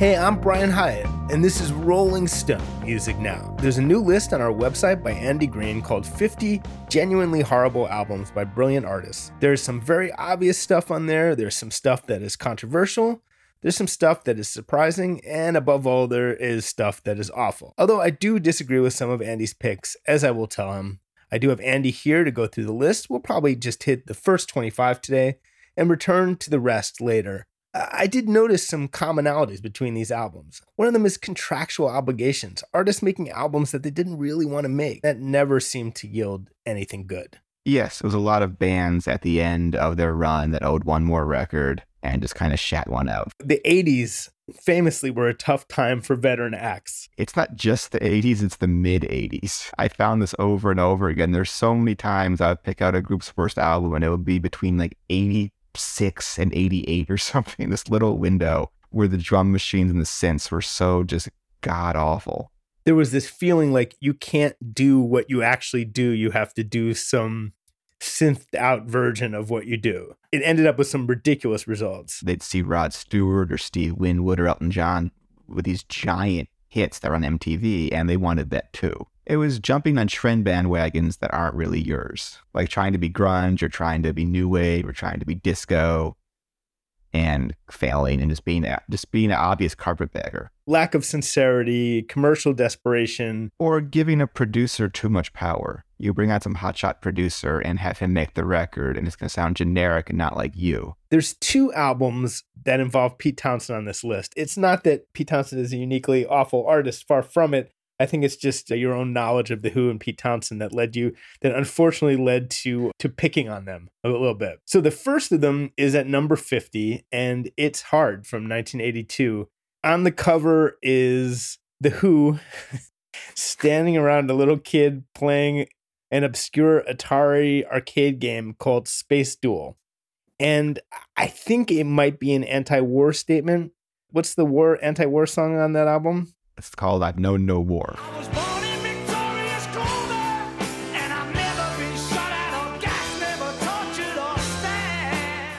Hey, I'm Brian Hiatt, and this is Rolling Stone Music Now. There's a new list on our website by Andy Greene called 50 Genuinely Horrible Albums by Brilliant Artists. There's some very obvious stuff on there, there's some stuff that is controversial, there's some stuff that is surprising, and above all, there is stuff that is awful. Although I do disagree with some of Andy's picks, as I will tell him. I do have Andy here to go through the list. We'll probably just hit the first 25 today and return to the rest later. I did notice some commonalities between these albums. One of them is contractual obligations, artists making albums that they didn't really want to make, that never seemed to yield anything good. Yes, it was a lot of bands at the end of their run that owed one more record and just kind of shat one out. The 80s famously were a tough time for veteran acts. It's not just the 80s, it's the mid 80s. I found this over and over again. There's so many times I would pick out a group's first album and it would be between like 80 six and 88 or something, this little window where the drum machines and the synths were so just god awful. There was this feeling like you can't do what you actually do. You have to do some synthed out version of what you do. It ended up with some ridiculous results. They'd see Rod Stewart or Steve Winwood or Elton John with these giant hits that are on MTV, and they wanted that too. It was jumping on trend bandwagons that aren't really yours, like trying to be grunge or trying to be new wave or trying to be disco and failing and just being a, just being an obvious carpetbagger. Lack of sincerity, commercial desperation, or giving a producer too much power. You bring out some hotshot producer and have him make the record, and it's going to sound generic and not like you. There's two albums that involve Pete Townshend on this list. It's not that Pete Townshend is a uniquely awful artist, far from it. I think it's just your own knowledge of the Who and Pete Townshend that led you that unfortunately led to to picking on them a little bit. So the first of them is at number 50 and it's hard from 1982. On the cover is the Who standing around a little kid playing an obscure Atari arcade game called Space Duel. And I think it might be an anti-war statement. What's the war anti-war song on that album? It's called I've Known No War.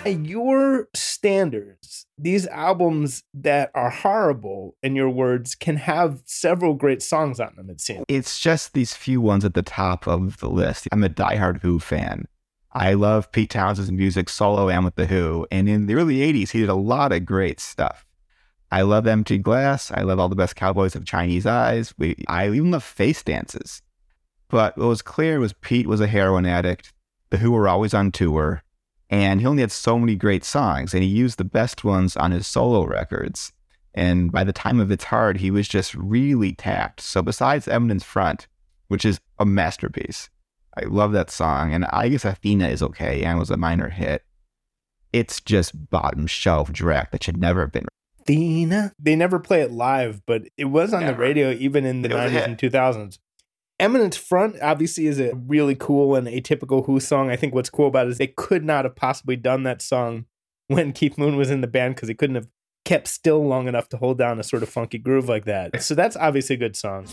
Your standards, these albums that are horrible, in your words, can have several great songs on them, it seems. It's just these few ones at the top of the list. I'm a diehard Who fan. I love Pete Townshend's music solo and with The Who. And in the early 80s, he did a lot of great stuff. I love Empty Glass. I love All the Best Cowboys Have Chinese Eyes. We, I even love Face Dances. But what was clear was Pete was a heroin addict. The Who were always on tour. And he only had so many great songs, and he used the best ones on his solo records. And by the time of It's Hard, he was just really tapped. So besides Eminence Front, which is a masterpiece, I love that song. And I guess Athena is okay and was a minor hit. It's just bottom shelf dreck that should never have been Athena. They never play it live, but it was on never. the radio even in the it 90s and 2000s. Eminence Front obviously is a really cool and atypical Who song. I think what's cool about it is they could not have possibly done that song when Keith Moon was in the band because he couldn't have kept still long enough to hold down a sort of funky groove like that. So that's obviously a good song.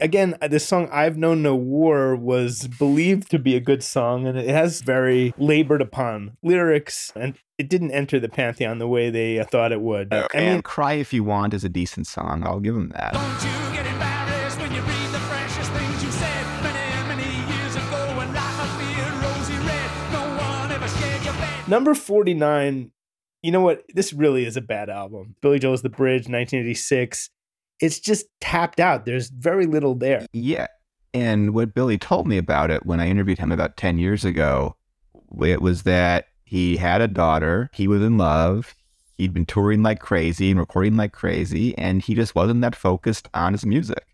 Again, uh, this song "I've Known No War" was believed to be a good song, and it has very labored upon lyrics, and it didn't enter the pantheon the way they uh, thought it would. I mean, "Cry If You Want" is a decent song. I'll give them that. Number 49, you know what? This really is a bad album. Billy Joel's The Bridge, 1986 it's just tapped out. There's very little there. Yeah. And what Billy told me about it when I interviewed him about 10 years ago, it was that he had a daughter, he was in love, he'd been touring like crazy and recording like crazy, and he just wasn't that focused on his music.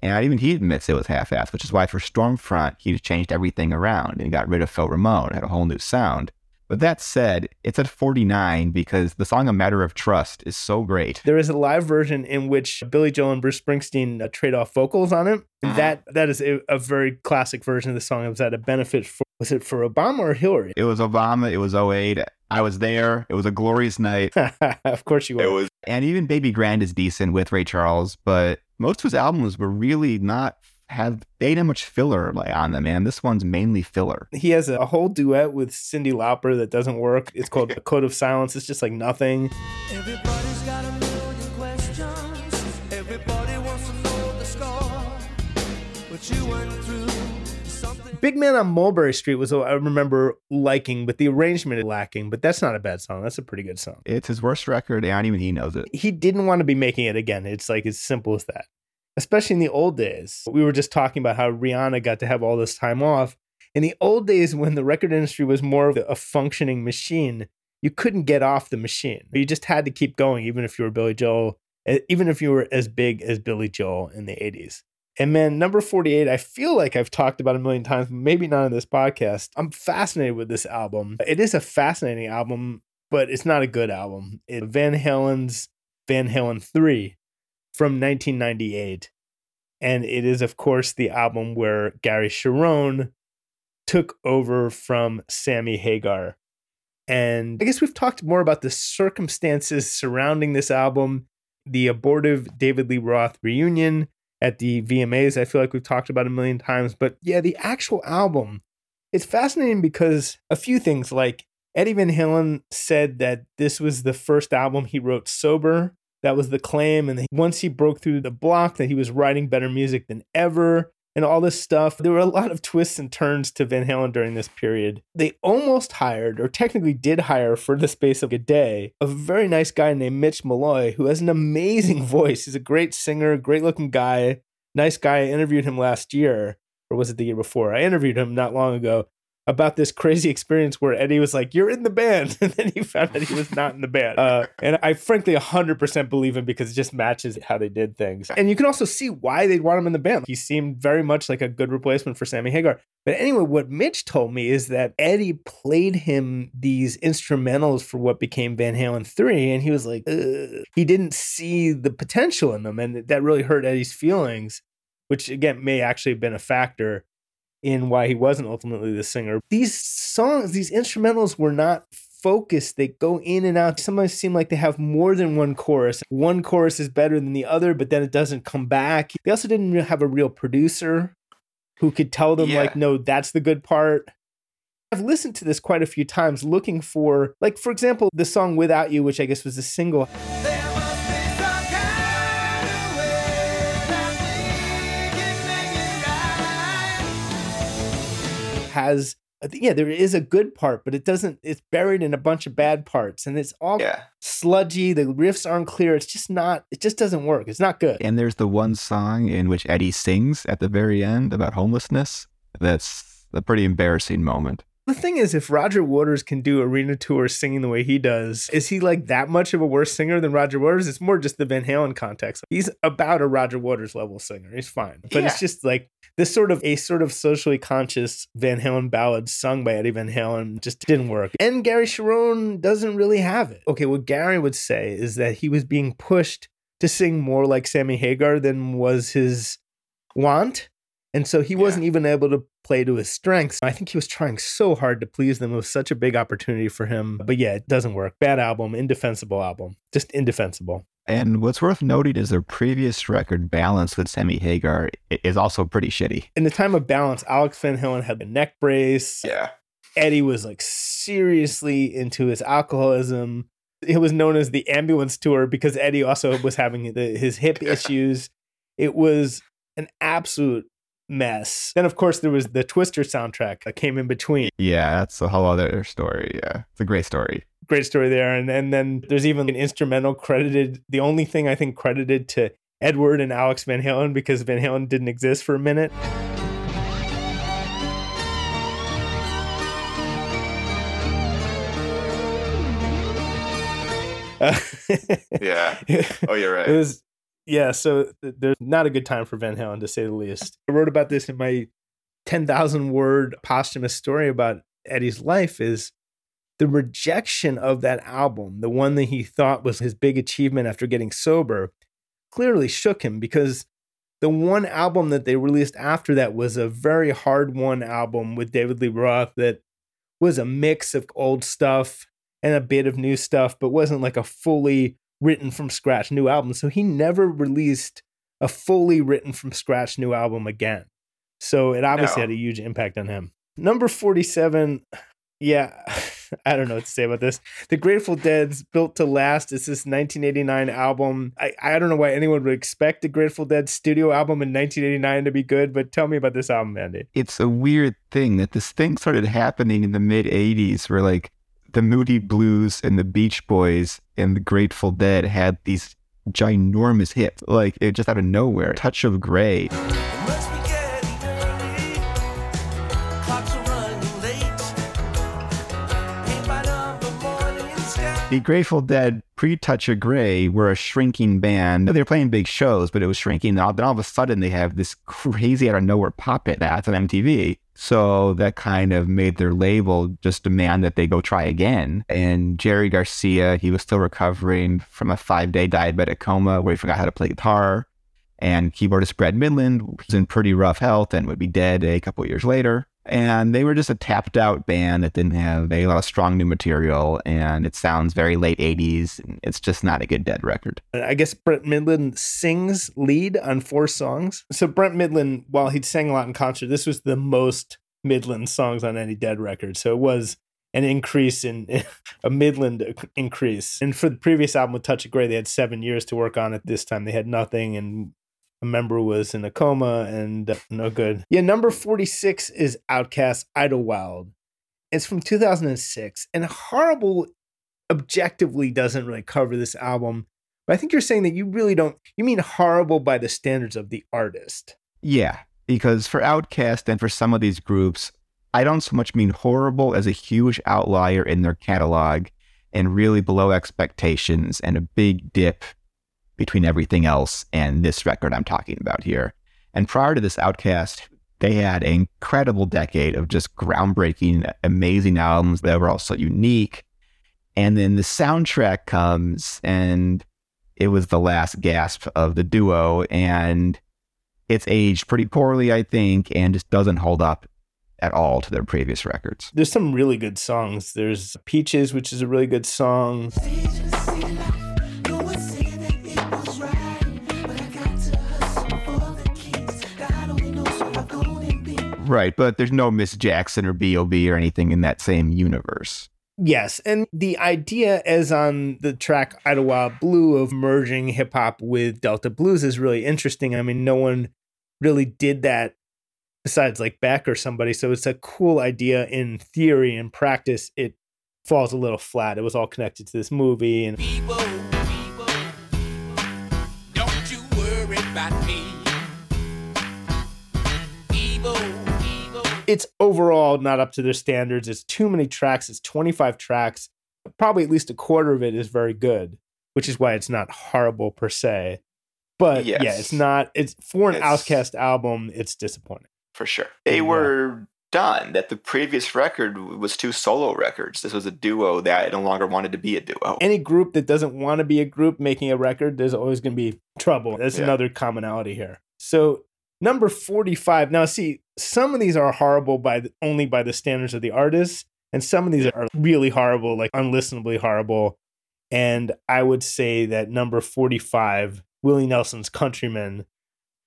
And even he admits it was half-assed, which is why for Storm Front, he just changed everything around and got rid of Phil Ramone, had a whole new sound. But that said, it's at 49 because the song A Matter of Trust is so great. There is a live version in which Billy Joel and Bruce Springsteen uh, trade off vocals on it. And that that is a, a very classic version of the song. It was at a benefit for was it for Obama or Hillary? It was Obama, it was 08. I was there. It was a glorious night. of course you were. It was and even Baby Grand is decent with Ray Charles, but most of his albums were really not have they didn't much filler like on them, man. This one's mainly filler. He has a whole duet with Cyndi Lauper that doesn't work. It's called A Code of Silence. It's just like nothing. Everybody's got a million questions. Everybody wants to know the score. What you went through. Big Man on Mulberry Street was I remember liking, but the arrangement is lacking. But that's not a bad song. That's a pretty good song. It's his worst record, and even he knows it. He didn't want to be making it again. It's like as simple as that. Especially in the old days. We were just talking about how Rihanna got to have all this time off. In the old days, when the record industry was more of a functioning machine, you couldn't get off the machine. You just had to keep going, even if you were Billy Joel, eh, even if you were as big as Billy Joel in the 80s. And man, number 48, I feel like I've talked about a million times, maybe not in this podcast. I'm fascinated with this album. It is a fascinating album, but it's not a good album. It, Van Halen's Van Halen 3 from 1998. And it is, of course, the album where Gary Cherone took over from Sammy Hagar. And I guess we've talked more about the circumstances surrounding this album, the abortive David Lee Roth reunion at the VMAs. I feel like we've talked about a million times. But yeah, the actual album, it's fascinating because a few things like Eddie Van Halen said that this was the first album he wrote sober. That was the claim. And once he broke through the block, that he was writing better music than ever and all this stuff. There were a lot of twists and turns to Van Halen during this period. They almost hired, or technically did hire for the space of a day, a very nice guy named Mitch Malloy, who has an amazing voice. He's a great singer, great looking guy, nice guy. I interviewed him last year, or was it the year before? I interviewed him not long ago about this crazy experience where Eddie was like, "You're in the band," and then he found that he was not in the band. Uh, and I frankly 100% believe him because it just matches how they did things. And you can also see why they'd want him in the band. He seemed very much like a good replacement for Sammy Hagar. But anyway, what Mitch told me is that Eddie played him these instrumentals for what became Van Halen 3, and he was like, Ugh. he didn't see the potential in them, and that really hurt Eddie's feelings, which again may actually have been a factor in why he wasn't ultimately the singer. These songs, these instrumentals were not focused. They go in and out. Sometimes seem like they have more than one chorus. One chorus is better than the other, but then it doesn't come back. They also didn't have a real producer who could tell them, Yeah. like, no, that's the good part. I've listened to this quite a few times looking for, like, for example, the song Without You, which I guess was a single, has uh, yeah there is a good part but it doesn't it's buried in a bunch of bad parts and it's all Yeah. sludgy the riffs aren't clear it's just not it just doesn't work it's not good And there's the one song in which Eddie sings at the very end about homelessness. That's a pretty embarrassing moment. The thing is if roger waters can do arena tours singing the way he does is he like that much of a worse singer than roger waters? It's more just the van halen context. He's about a roger waters level singer. He's fine. But it's just like this sort of a sort of socially conscious van halen ballad sung by eddie van halen just didn't work. And gary cherone doesn't really have it. Okay what gary would say is that he was being pushed to sing more like sammy hagar than was his want. And so he wasn't even able to play to his strengths. I think he was trying so hard to please them. It was such a big opportunity for him. But yeah, it doesn't work. Bad album, indefensible album. Just indefensible. And what's worth noting is their previous record, Balance with Sammy Hagar, is also pretty shitty. In the time of balance, Alex Van Halen had the neck brace. Yeah. Eddie was like seriously into his alcoholism. It was known as the ambulance tour because Eddie also was having the, his hip issues. It was an absolute mess. Then, of course, there was the Twister soundtrack that came in between. Yeah, that's a whole other story. Yeah. It's a great story. great story there. And and then there's even an instrumental credited. The only thing I think credited to Edward and Alex Van Halen because Van Halen didn't exist for a minute. Yeah. Oh, you're right. It was Yeah, so th- there's not a good time for Van Halen to say the least. I wrote about this in my 10,000 word posthumous story about Eddie's life is the rejection of that album, the one that he thought was his big achievement after getting sober, clearly shook him because the one album that they released after that was a very hard one album with David Lee Roth that was a mix of old stuff and a bit of new stuff, but wasn't like a fully written from scratch new album. So he never released a fully written from scratch new album again. So it obviously No. had a huge impact on him. Number 47, yeah, I don't know what to say about this. The Grateful Dead's Built to Last is this 1989 album. I, I don't know why anyone would expect a Grateful Dead studio album in 1989 to be good, but tell me about this album, Andy. It's a weird thing that this thing started happening in the mid 80s where like the Moody Blues and the Beach Boys and the Grateful Dead had these ginormous hits. Like it just out of nowhere. Touch of Grey. It must be getting early. Clocks are running late. Paint by number morning sky. The Grateful Dead pre Touch of Grey were a shrinking band. They were playing big shows, but it was shrinking. Then all of a sudden they have this crazy out of nowhere pop hit that's on MTV. So that kind of made their label just demand that they go try again. And Jerry Garcia, he was still recovering from a five day diabetic coma where he forgot how to play guitar. And keyboardist Brad Mydland was in pretty rough health and would be dead a couple years later. And they were just a tapped out band that didn't have a lot of strong new material. And it sounds very late 80s. It's just not a good dead record. I guess Brent Mydland sings lead on four songs. So Brent Mydland, while he'd sang a lot in concert, this was the most Mydland songs on any Dead record. So it was an increase in a Mydland increase. And for the previous album with Touch of Grey, they had seven years to work on it. This time they had nothing, and a member was in a coma and no good. Yeah, number 46 is OutKast Idlewild. It's from 2006 and horrible objectively doesn't really cover this album. But I think you're saying that you really don't, you mean horrible by the standards of the artist. Yeah, because for OutKast and for some of these groups, I don't so much mean horrible as a huge outlier in their catalog and really below expectations and a big dip between everything else and this record I'm talking about here. And prior to this OutKast, they had an incredible decade of just groundbreaking, amazing albums that were also unique. And then the soundtrack comes and it was the last gasp of the duo and it's aged pretty poorly, I think, and just doesn't hold up at all to their previous records. There's some really good songs. There's Peaches, which is a really good song. No Right, but there's no Miss Jackson or B.O.B. or anything in that same universe. Yes, and the idea, as on the track Idlewild Blue, of merging hip hop with Delta blues is really interesting. I mean, no one really did that besides like Beck or somebody. So it's a cool idea in theory. In practice, it falls a little flat. It was all connected to this movie, and People, people, it's overall not up to their standards. It's too many tracks. It's 25 tracks. Probably at least a quarter of it is very good, which is why it's not horrible per se. But yeah, it's not. It's for an It's- OutKast album. It's disappointing. For sure. They Yeah. Uh, were done. That the previous record was two solo records. This was a duo that no longer wanted to be a duo. Any group that doesn't want to be a group making a record, there's always going to be trouble. That's Yeah. another commonality here. So number 45. Now, see, some of these are horrible by the, only by the standards of the artist, and some of these are really horrible, like unlistenably horrible. And I would say that number 45, Willie Nelson's Countryman,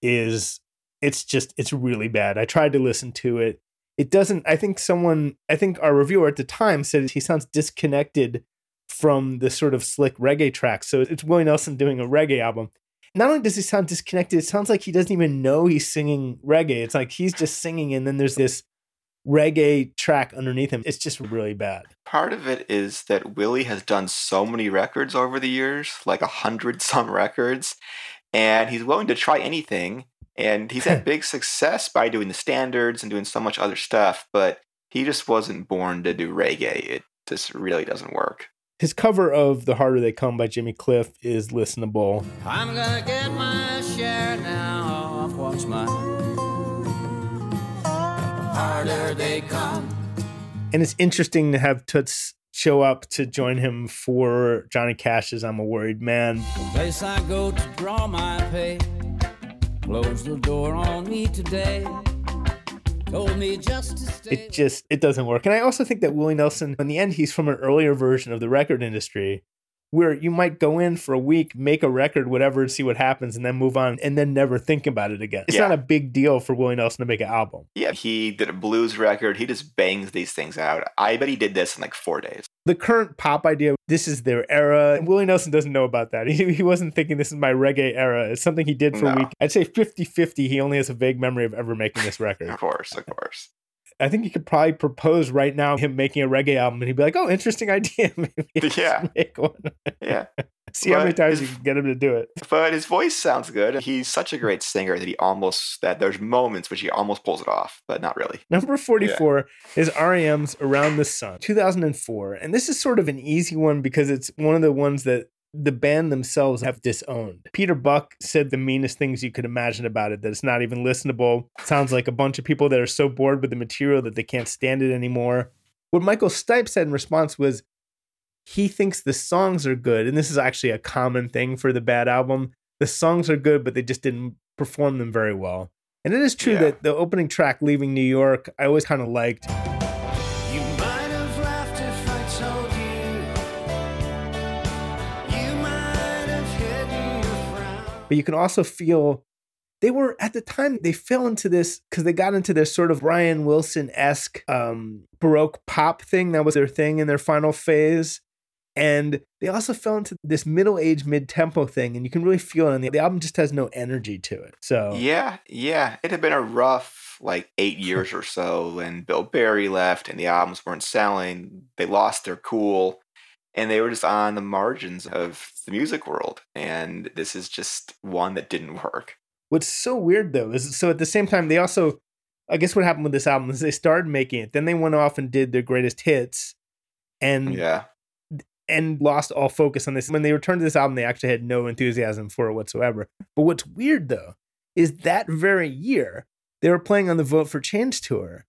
is it's just it's really bad. I tried to listen to it. It doesn't I think someone I think our reviewer at the time said he sounds disconnected from the sort of slick reggae tracks. So it's Willie Nelson doing a reggae album. Not only does he sound disconnected, it sounds like he doesn't even know he's singing reggae. It's like he's just singing and then there's this reggae track underneath him. It's just really bad. Part of it is that Willie has done so many records over the years, like a hundred some records, and he's willing to try anything. And he's had big success by doing the standards and doing so much other stuff, but he just wasn't born to do reggae. It just really doesn't work. His cover of The Harder They Come by Jimmy Cliff is listenable. I'm gonna get my share now of what's mine. Harder they come. And it's interesting to have Toots show up to join him for Johnny Cash's I'm a Worried Man. Place I go to draw my pay. Close the door on me today. It just it doesn't work. And I also think that Willie Nelson, in the end, he's from an earlier version of the record industry where you might go in for a week, make a record, whatever, and see what happens, and then move on, and then never think about it again. It's Yeah. not a big deal for Willie Nelson to make an album. Yeah, he did a blues record. He just bangs these things out. I bet he did this in like four days. The current pop idea, this is their era. And Willie Nelson doesn't know about that. He, he wasn't thinking this is my reggae era. It's something he did for a week. I'd say 50 50. He only has a vague memory of ever making this record. Of course, of course. I think you could probably propose right now him making a reggae album, and he'd be like, "Oh, interesting idea. Maybe I should Yeah. make one. Yeah. See how many times if- you can get him to do it." But his voice sounds good. He's such a great singer that he almost that there's moments which he almost pulls it off, but not really. Number 44 is REM's Around the Sun, 2004. And this is sort of an easy one because it's one of the ones that the band themselves have disowned. Peter Buck said the meanest things you could imagine about it, that it's not even listenable. Sounds like a bunch of people that are so bored with the material that they can't stand it anymore. What Michael Stipe said in response was he thinks the songs are good. And this is actually a common thing for the bad album. The songs are good, but they just didn't perform them very well. And it is true Yeah. that the opening track, Leaving New York, I always kind of liked. But you can also feel they were at the time they fell into this because they got into this sort of Brian Wilson esque um, baroque pop thing that was their thing in their final phase. And they also fell into this middle age, mid tempo thing, and you can really feel it. And the, the album just has no energy to it. So Yeah, yeah. It had been a rough like eight years or so when Bill Berry left and the albums weren't selling. They lost their cool and they were just on the margins of the music world. And this is just one that didn't work. What's so weird though is so at the same time they also I guess what happened with this album is they started making it, then they went off and did their greatest hits and Yeah. and lost all focus on this. When they returned to this album, they actually had no enthusiasm for it whatsoever. But what's weird though is that very year they were playing on the Vote for Change tour.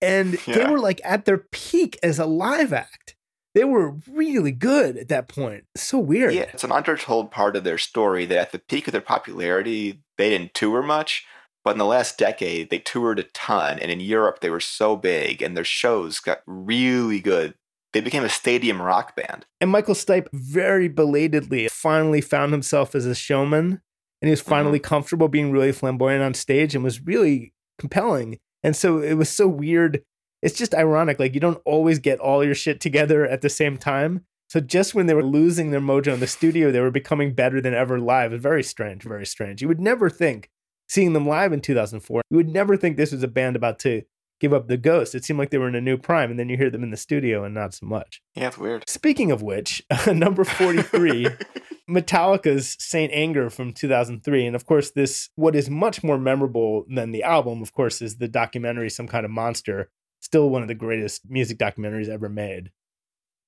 And they were like at their peak as a live act. They were really good at that point. So weird. Yeah, it's an undertold part of their story that at the peak of their popularity, they didn't tour much. But in the last decade, they toured a ton. And in Europe, they were so big and their shows got really good. They became a stadium rock band. And Michael Stipe very belatedly finally found himself as a showman. And he was mm-hmm. finally comfortable being really flamboyant on stage and was really compelling. And so it was so weird. It's just ironic. Like you don't always get all your shit together at the same time. So just when they were losing their mojo in the studio, they were becoming better than ever live. It's very strange, very strange. You would never think, seeing them live in 2004, you would never think this was a band about to give up the ghost. It seemed like they were in a new prime, and then you hear them in the studio and not so much. Yeah, it's weird. Speaking of which, number 43, Metallica's Saint Anger from 2003. And of course, this, what is much more memorable than the album, of course, is the documentary, Some Kind of Monster. Still one of the greatest music documentaries ever made.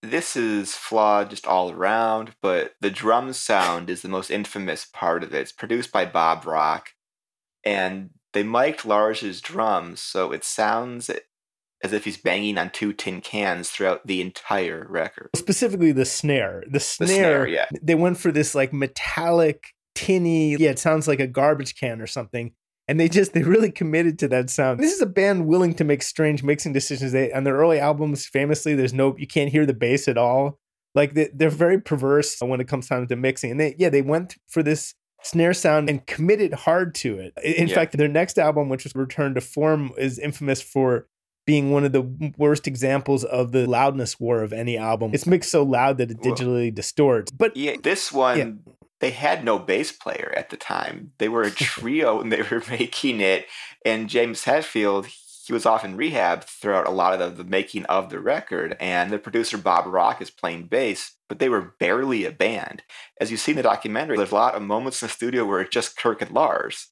this is flawed just all around, but the drum sound is the most infamous part of it. It's produced by Bob Rock, and they mic'd Lars's drums, so it sounds as if he's banging on two tin cans throughout the entire record. Specifically, the snare. The snare, snare, yeah. they went for this like metallic, tinny, yeah, it sounds like a garbage can or something. And they just, they really committed to that sound. This is a band willing to make strange mixing decisions. They, on their early albums, famously, there's no, you can't hear the bass at all. Like they, they're very perverse when it comes time to mixing. And they, yeah, they went for this snare sound and committed hard to it. In Yeah. fact, their next album, which was Return to Form, is infamous for being one of the worst examples of the loudness war of any album. It's mixed so loud that it Whoa. digitally distorts. But Yeah, this one they had no bass player at the time. They were a trio and they were making it. And James Hetfield, he was off in rehab throughout a lot of the, the making of the record. And the producer Bob Rock is playing bass, but they were barely a band. As you see in the documentary, there's a lot of moments in the studio where it's just Kirk and Lars.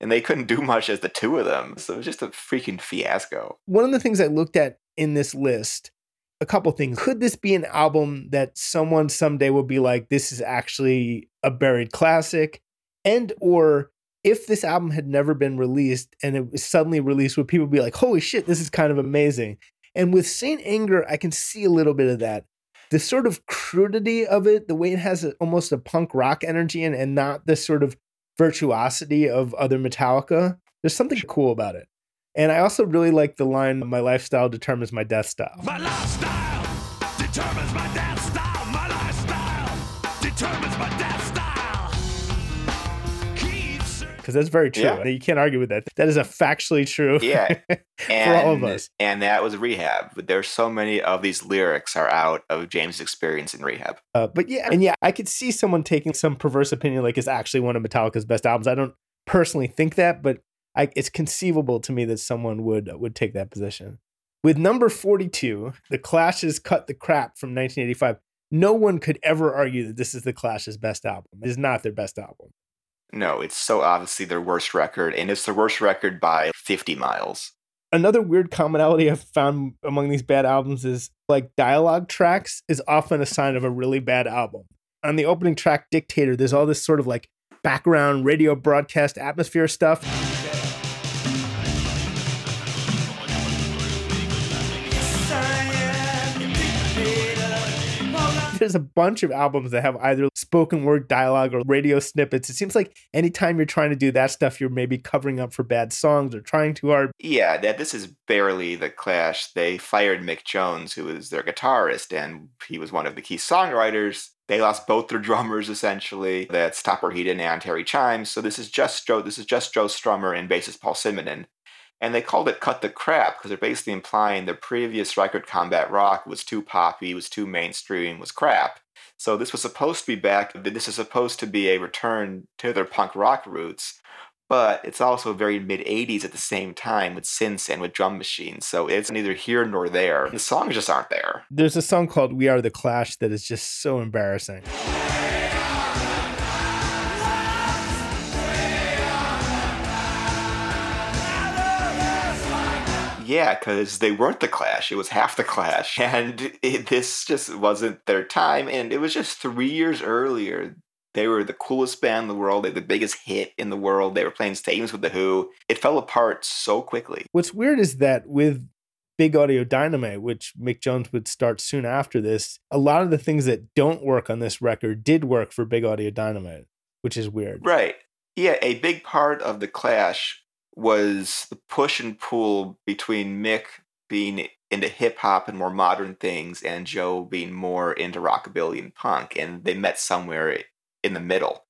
And they couldn't do much as the two of them. So it was just a freaking fiasco. one of the things I looked at in this list a couple things. Could this be an album that someone someday will be like, this is actually a buried classic? And or if this album had never been released and it was suddenly released, would people be like, holy shit, this is kind of amazing? And with Saint Anger, I can see a little bit of that. The sort of crudity of it, the way it has a, almost a punk rock energy and, and not the sort of virtuosity of other Metallica, there's something cool about it. And I also really like the line, my lifestyle determines my death style. My lifestyle determines my death style. My lifestyle determines my death style. Because that's very true. Yeah. You can't argue with that. That is a factually true Yeah. for And, all of us. And that was rehab. But there's so many of these lyrics are out of James' experience in rehab. Uh, but yeah, and yeah, I could see someone taking some perverse opinion like it's actually one of Metallica's best albums. I don't personally think that, but I, it's conceivable to me that someone would uh, would take that position. With number 42, The Clash's Cut the Crap from 1985, no one could ever argue that this is The Clash's best album. It is not their best album. No, it's so obviously their worst record, and it's their worst record by 50 miles. Another weird commonality I've found among these bad albums is like dialogue tracks is often a sign of a really bad album. On the opening track, Dictator, there's all this sort of like background radio broadcast atmosphere stuff. There's a bunch of albums that have either spoken word dialogue or radio snippets. It seems like anytime you're trying to do that stuff, you're maybe covering up for bad songs or trying too hard. Yeah, that this is barely the Clash. They fired Mick Jones, who was their guitarist, and he was one of the key songwriters. They lost both their drummers essentially. That's Topper Headon and Terry Chimes. So this is just Joe. This is just Joe Strummer and bassist Paul Simonon. And they called it "Cut the Crap" because they're basically implying their previous record, Combat Rock, was too poppy, was too mainstream, was crap. So this was supposed to be back. This is supposed to be a return to their punk rock roots, but it's also very mid 80s at the same time with synths and with drum machines. So it's neither here nor there. The songs just aren't there. There's a song called We Are the Clash that is just so embarrassing. Yeah, because they weren't the Clash. It was half the Clash. And it, this just wasn't their time. And it was just three years earlier. They were the coolest band in the world. They had the biggest hit in the world. They were playing stadiums with The Who. It fell apart so quickly. What's weird is that with Big Audio Dynamite, which Mick Jones would start soon after this, a lot of the things that don't work on this record did work for Big Audio Dynamite, which is weird. Right. Yeah, a big part of the Clash was the push and pull between Mick being into hip hop and more modern things and Joe being more into rockabilly and punk. And they met somewhere in the middle.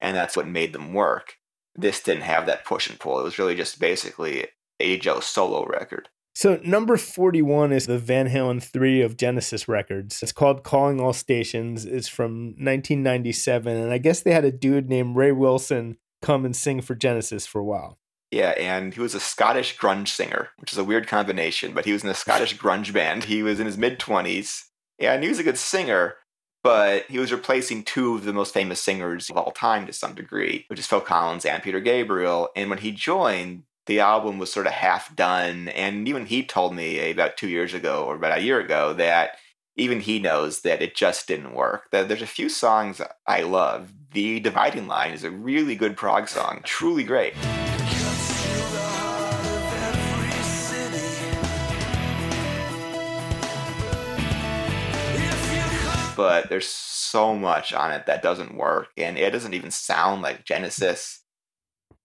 And that's what made them work. This didn't have that push and pull. It was really just basically a Joe solo record. So number 41 is the Van Halen 3 of Genesis Records. It's called Calling All Stations. It's from 1997 and I guess they had a dude named Ray Wilson come and sing for Genesis for a while. Yeah, and he was a Scottish grunge singer, which is a weird combination, but he was in a Scottish grunge band. He was in his mid 20s, and he was a good singer, but he was replacing two of the most famous singers of all time to some degree, which is Phil Collins and Peter Gabriel. And when he joined, the album was sort of half done, and even he told me about two years ago or about a year ago that even he knows that it just didn't work. That there's a few songs I love. The Dividing Line is a really good prog song, truly great. But there's so much on it that doesn't work and it doesn't even sound like genesis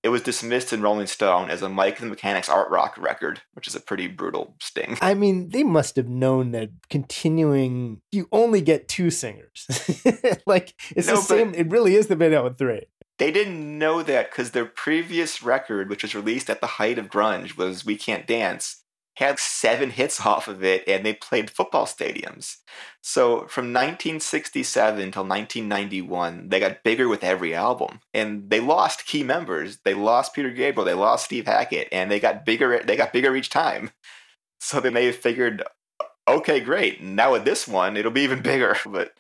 it was dismissed in rolling stone as a mike and the mechanics art rock record which is a pretty brutal sting I mean, they must have known that continuing, you only get two singers. like, it's No, the same, it really is the Van Halen 3. they didn't know that because their previous record which was released at the height of grunge was we can't dance had seven hits off of it and they played football stadiums. So from 1967 till 1991 they got bigger with every album. And they lost key members. They lost peter gabriel. They lost steve hackett. And they got bigger they got bigger each time. So they figured okay great. Now with this one it'll be even bigger. But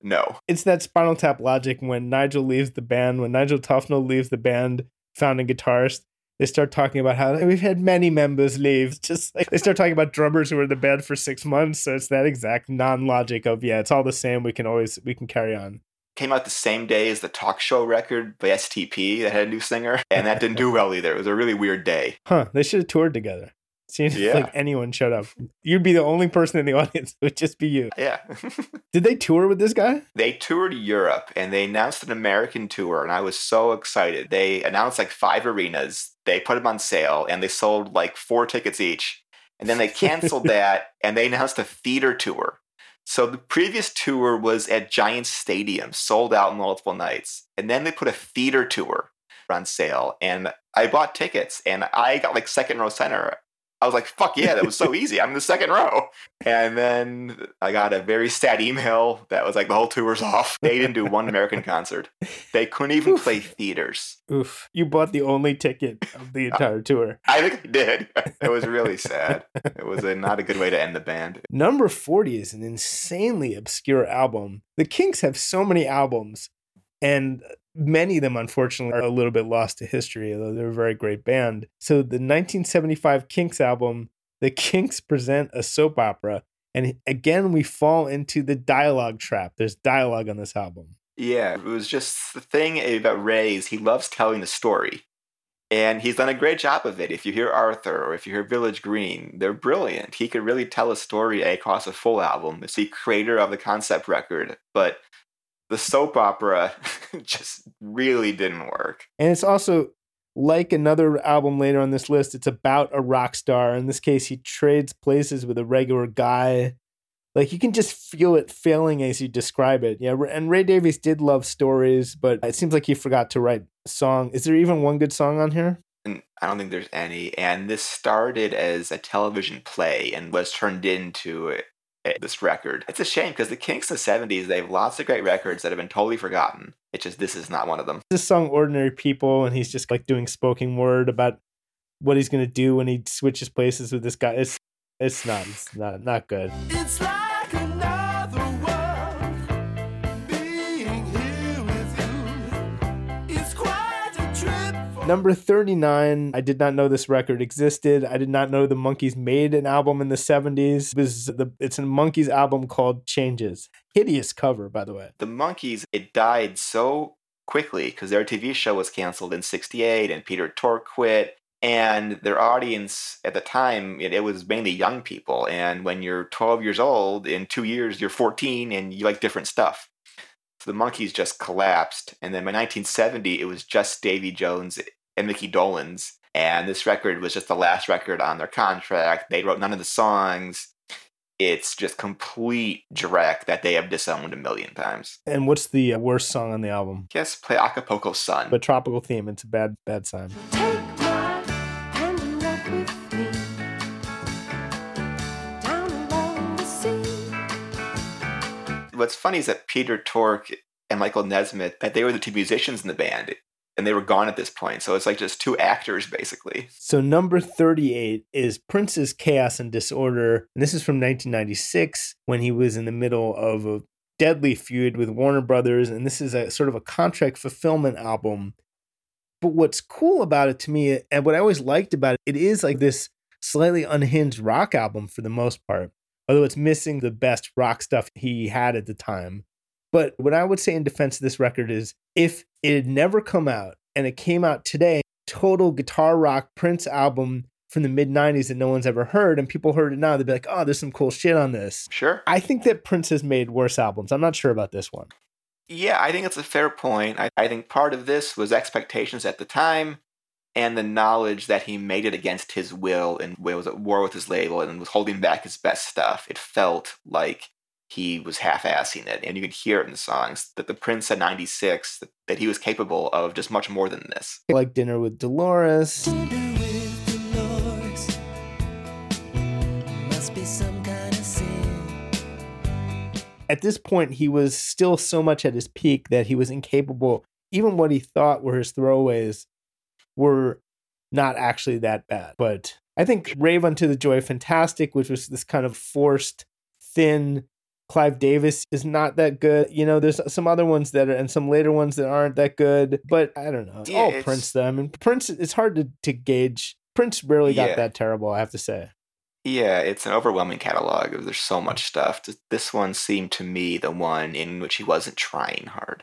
no. It's that Spinal Tap logic when Nigel leaves the band, when Nigel Tufnel leaves the band, founding guitarist, they start talking about how we've had many members leave. Just like they start talking about drummers who were in the band for six months. So it's that exact non-logic of yeah, it's all the same. We can always we can carry on. Came out the same day as the talk show record by STP that had a new singer, and that didn't do well either. It was a really weird day. Huh? They should have toured together. Seems Yeah. like anyone showed up. You'd be the only person in the audience. It would just be you. Yeah. Did they tour with this guy? they toured Europe and they announced an American tour, and I was so excited. They announced like five arenas, they put them on sale, and they sold like four tickets each. And then they canceled that and they announced a theater tour. So the previous tour was at giant Stadium, sold out multiple nights. And then they put a theater tour on sale, and I bought tickets and I got like second row center. I was like, fuck yeah, that was so easy. I'm in the second row. And then I got a very sad email that was like, the whole tour's off. They didn't do one American concert. They couldn't even play theaters. Oof. You bought the only ticket of the entire tour. I think I did. It was really sad. It was a, not a good way to end the band. Number 40 is an insanely obscure album. The Kinks have so many albums, and many of them, unfortunately, are a little bit lost to history, although they're a very great band. So, the 1975 Kinks album, The Kinks present a soap opera. And again, we fall into the dialogue trap. There's dialogue on this album. Yeah, it was just the thing about Ray is he loves telling the story. And he's done a great job of it. If you hear Arthur or if you hear Village Green, they're brilliant. He could really tell a story across a full album. Is the creator of the concept record? But the soap opera just really didn't work. And it's also like another album later on this list, it's about a rock star. In this case, he trades places with a regular guy. Like you can just feel it failing as you describe it. Yeah, and Ray Davies did love stories, but it seems like he forgot to write a song. Is there even one good song on here? And I don't think there's any. And this started as a television play and was turned into Eh, this record. It's a shame because the Kinks in the 70s, they have lots of great records that have been totally forgotten. It's just this is not one of them. This is song "Ordinary People," and he's just like doing spoken word about what he's gonna do when he switches places with this guy. It's it's not it's not not good. It's like another Number 39, I did not know this record existed. I did not know the Monkees made an album in the 70s. It was the it's a Monkees album called Changes. Hideous cover, by the way. The Monkees, it died so quickly because their TV show was canceled in 68 and Peter Tork quit. And their audience at the time, it, it was mainly young people. And when you're 12 years old, in two years, you're 14 and you like different stuff. So the Monkees just collapsed. And then by 1970, it was just Davy Jones and Micky Dolenz. And this record was just the last record on their contract. They wrote none of the songs. It's just complete dreck that they have disowned a million times. And what's the uh, worst song on the album? Yes, play Acapulco Sun. But tropical theme, it's a bad bad sign. Take my hand and walk with me down along the sea. What's funny is that Peter Tork and Michael Nesmith, that they were the two musicians in the band, and they were gone at this point. So it's like just two actors, basically. So number 38 is Prince's Chaos and Disorder. And this is from 1996 when he was in the middle of a deadly feud with Warner Brothers. And this is a sort of a contract fulfillment album. But what's cool about it to me, and what I always liked about it, it is like this slightly unhinged rock album for the most part, although it's missing the best rock stuff he had at the time. But what I would say in defense of this record is if it had never come out and it came out today, total guitar rock Prince album from the mid 90s that no one's ever heard, and people heard it now, they'd be like, oh, there's some cool shit on this. Sure. I think that Prince has made worse albums. I'm not sure about this one. Yeah, I think it's a fair point. I, I think part of this was expectations at the time and the knowledge that he made it against his will and was at war with his label and was holding back his best stuff. It felt like he was half-assing it, and you could hear it in the songs that the Prince at 96 that, that he was capable of just much more than this. Like Dinner with Dolores. Dinner with Dolores. Must be some kind of. At this point, he was still so much at his peak that he was incapable, even what he thought were his throwaways were not actually that bad. But I think Rave Unto the Joy Fantastic, which was this kind of forced, thin, Clive Davis is not that good. You know, there's some other ones that are, and some later ones that aren't that good. But I don't know. Yeah, all Prince, though. I mean, Prince. It's hard to, to gauge. Prince rarely got Yeah. that terrible. I have to say. Yeah, it's an overwhelming catalog. There's so much stuff. This one seemed to me the one in which he wasn't trying hard.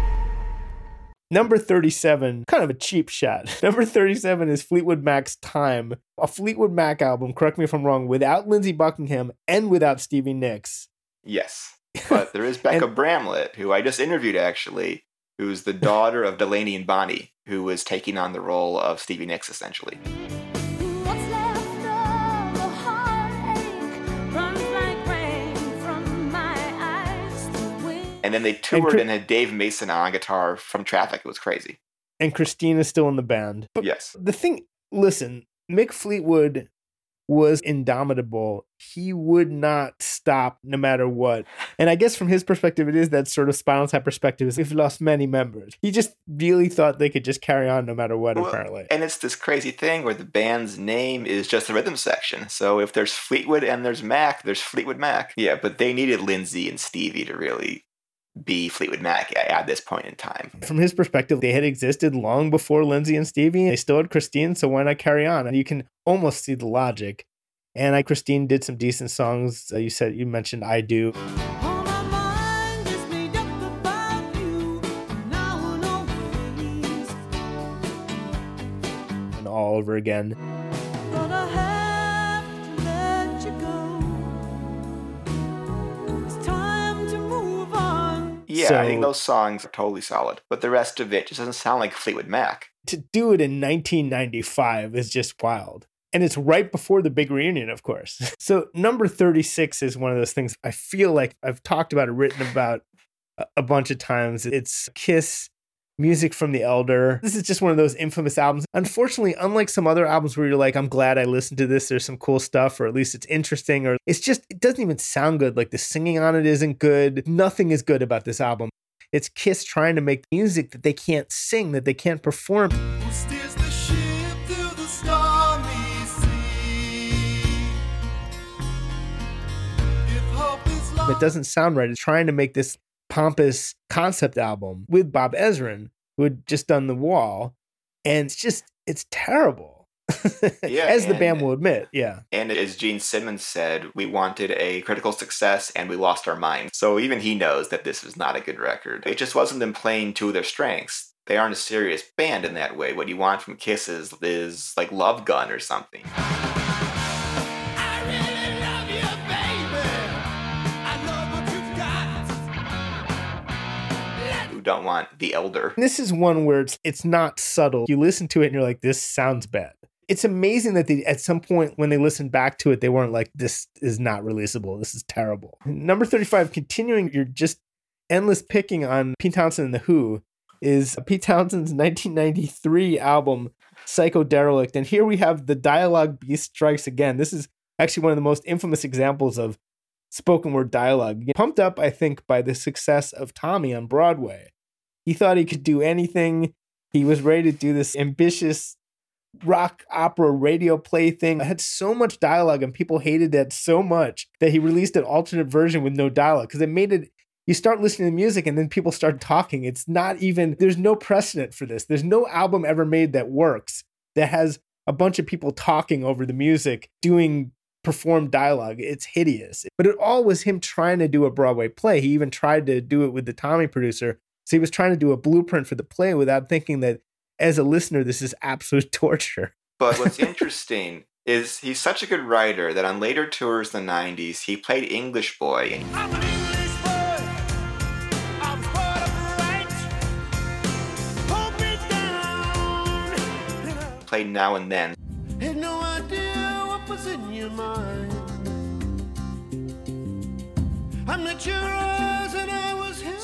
Number 37, kind of a cheap shot. Number 37 is Fleetwood Mac's Time, a Fleetwood Mac album, correct me if I'm wrong, without Lindsey Buckingham and without Stevie Nicks. Yes, but there is Bekka Bramlett, who I just interviewed actually, who's the daughter of Delaney and Bonnie, who was taking on the role of Stevie Nicks essentially. And then they toured Chri- and had Dave Mason on guitar from Traffic. It was crazy. And Christina's still in the band. But Yes. the thing, listen, Mick Fleetwood was indomitable. He would not stop no matter what. And I guess from his perspective, it is that sort of spinal tap perspective is we've lost many members. He just really thought they could just carry on no matter what, Well, apparently. And it's this crazy thing where the band's name is just the rhythm section. So if there's Fleetwood and there's Mac, there's Fleetwood Mac. Yeah, but they needed Lindsey and Stevie to really be Fleetwood Mac at, at this point in time. From his perspective, they had existed long before Lindsey and Stevie. They still had Christine, so why not carry on? And you can almost see the logic. And I, Christine did some decent songs. Uh, you said you mentioned "I Do." All my mind is made up about you. Now no ways. and all over again. Yeah, I think those songs are totally solid. But the rest of it just doesn't sound like Fleetwood Mac. To do it in 1995 is just wild. And it's right before the big reunion, of course. So, number 36 is one of those things I feel like I've talked about it, written about a bunch of times. It's Kiss, music from the Elder. This is just one of those infamous albums. Unfortunately, unlike some other albums where you're like, I'm glad I listened to this, there's some cool stuff, or at least it's interesting, or it's just, it doesn't even sound good. Like the singing on it isn't good. Nothing is good about this album. It's Kiss trying to make music that they can't sing, that they can't perform. Who steers the ship through the stormy sea? If hope is lost. It doesn't sound right. It's trying to make this pompous concept album with Bob Ezrin, who had just done The Wall. And it's just, it's terrible. Yeah, As the band will admit. Yeah. And as Gene Simmons said, we wanted a critical success and we lost our mind. So even he knows that this is not a good record. It just wasn't them playing to their strengths. They aren't a serious band in that way. What you want from Kiss is, is like Love Gun or something. Don't want The Elder. This is one where it's it's not subtle. You listen to it and you're like, this sounds bad. It's amazing that they at some point when they listened back to it, they weren't like, this is not releasable. This is terrible. Number 35, continuing your just endless picking on Pete Townshend and the Who, is Pete Townshend's 1993 album, Psychoderelict. And here we have the dialogue beast strikes again. This is actually one of the most infamous examples of spoken word dialogue. Pumped up, I think, by the success of Tommy on Broadway. He thought he could do anything. He was ready to do this ambitious rock opera radio play thing. It had so much dialogue, and people hated that so much that he released an alternate version with no dialogue because it made it. You start listening to music and then people start talking. It's not even, there's no precedent for this. There's no album ever made that works that has a bunch of people talking over the music, doing performed dialogue. It's hideous. But it all was him trying to do a Broadway play. He even tried to do it with the Tommy producer. So he was trying to do a blueprint for the play without thinking that as a listener, this is absolute torture. But what's interesting is he's such a good writer that on later tours in the 90s, he played English Boy and I'm English boy. I was brought up right. Hold me down. And I played Now and Then. had no idea what was in your mind. I'm not yours, and I was him.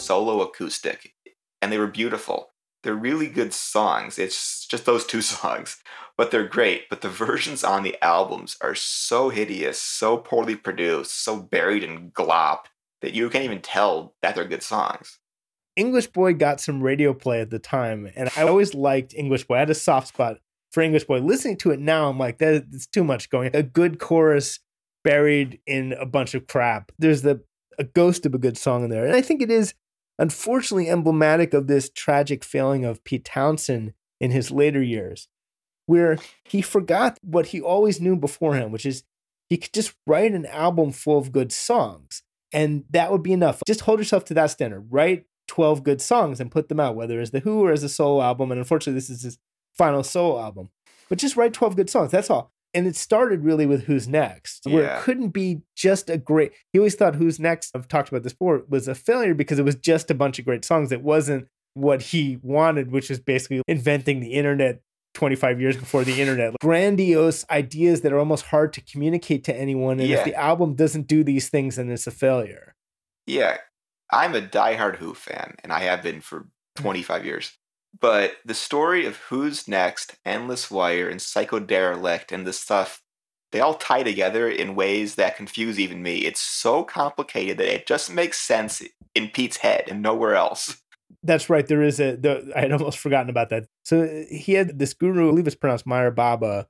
Solo acoustic, and they were beautiful. They're really good songs. It's just those two songs, but they're great. But the versions on the albums are so hideous, so poorly produced, so buried in glop that you can't even tell that they're good songs. English Boy got some radio play at the time, and I always liked English Boy. I had a soft spot for English Boy. Listening to it now, I'm like, that it's too much going. A good chorus buried in a bunch of crap. There's the a ghost of a good song in there, and I think it is unfortunately emblematic of this tragic failing of Pete Townshend in his later years, where he forgot what he always knew before him, which is he could just write an album full of good songs, and that would be enough. Just hold yourself to that standard. Write 12 good songs and put them out, whether as The Who or as a solo album. And unfortunately, this is his final solo album. But just write 12 good songs. That's all. And it started really with Who's Next, where Yeah. it couldn't be just a great. He always thought Who's Next, I've talked about this before, was a failure because it was just a bunch of great songs. It wasn't what he wanted, which was basically inventing the internet 25 years before the internet. Grandiose ideas that are almost hard to communicate to anyone. And Yeah. if the album doesn't do these things, then it's a failure. Yeah, I'm a diehard Who fan, and I have been for mm-hmm. 25 years. But the story of Who's Next, Endless Wire, and Psychoderelict, and this stuff, they all tie together in ways that confuse even me. It's so complicated that it just makes sense in Pete's head and nowhere else. That's right. There is a. The, I had almost forgotten about that. So uh, he had this guru. I believe it's pronounced Meher Baba.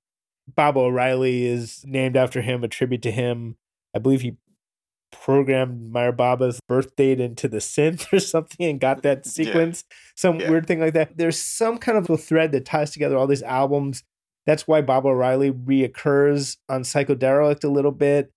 Baba O'Riley is named after him, a tribute to him. I believe he programmed Meher Baba's birth date into the synth or something and got that sequence. Some Yeah. weird thing like that. There's some kind of a thread that ties together all these albums. That's why Baba O'Riley reoccurs on Psychoderelict a little bit.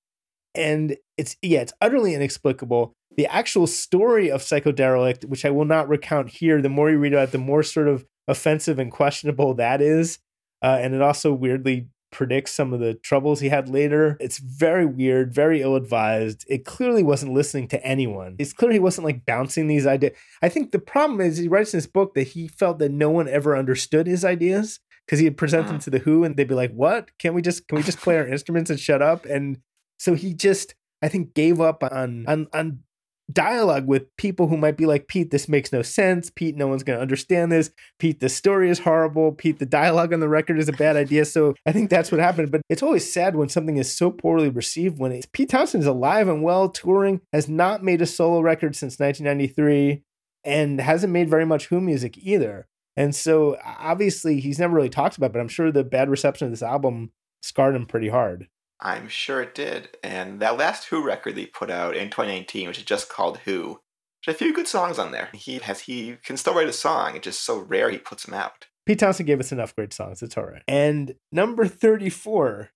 And it's yeah, it's utterly inexplicable. The actual story of Psychoderelict, which I will not recount here, the more you read about it, the more sort of offensive and questionable that is. Uh, and it also weirdly predicts some of the troubles he had later. It's very weird, very ill advised. It clearly wasn't listening to anyone. It's clear he wasn't like bouncing these ideas. I think the problem is he writes in his book that he felt that no one ever understood his ideas because he'd present them ah. to the Who and they'd be like, "What? Can we just can we just play our instruments and shut up?" And so he just I think gave up on on on dialogue with people who might be like, Pete, this makes no sense. Pete, no one's going to understand this. Pete, the story is horrible. Pete, the dialogue on the record is a bad idea. So I think that's what happened. But it's always sad when something is so poorly received. When it's, Pete Townshend is alive and well, touring, has not made a solo record since 1993, and hasn't made very much Who music either. And so obviously he's never really talked about, it, but I'm sure the bad reception of this album scarred him pretty hard. I'm sure it did. And that last Who record they put out in 2019, which is just called Who, there's a few good songs on there. He has he can still write a song. It's just so rare he puts them out. Pete Townshend gave us enough great songs. It's all right. And number 34,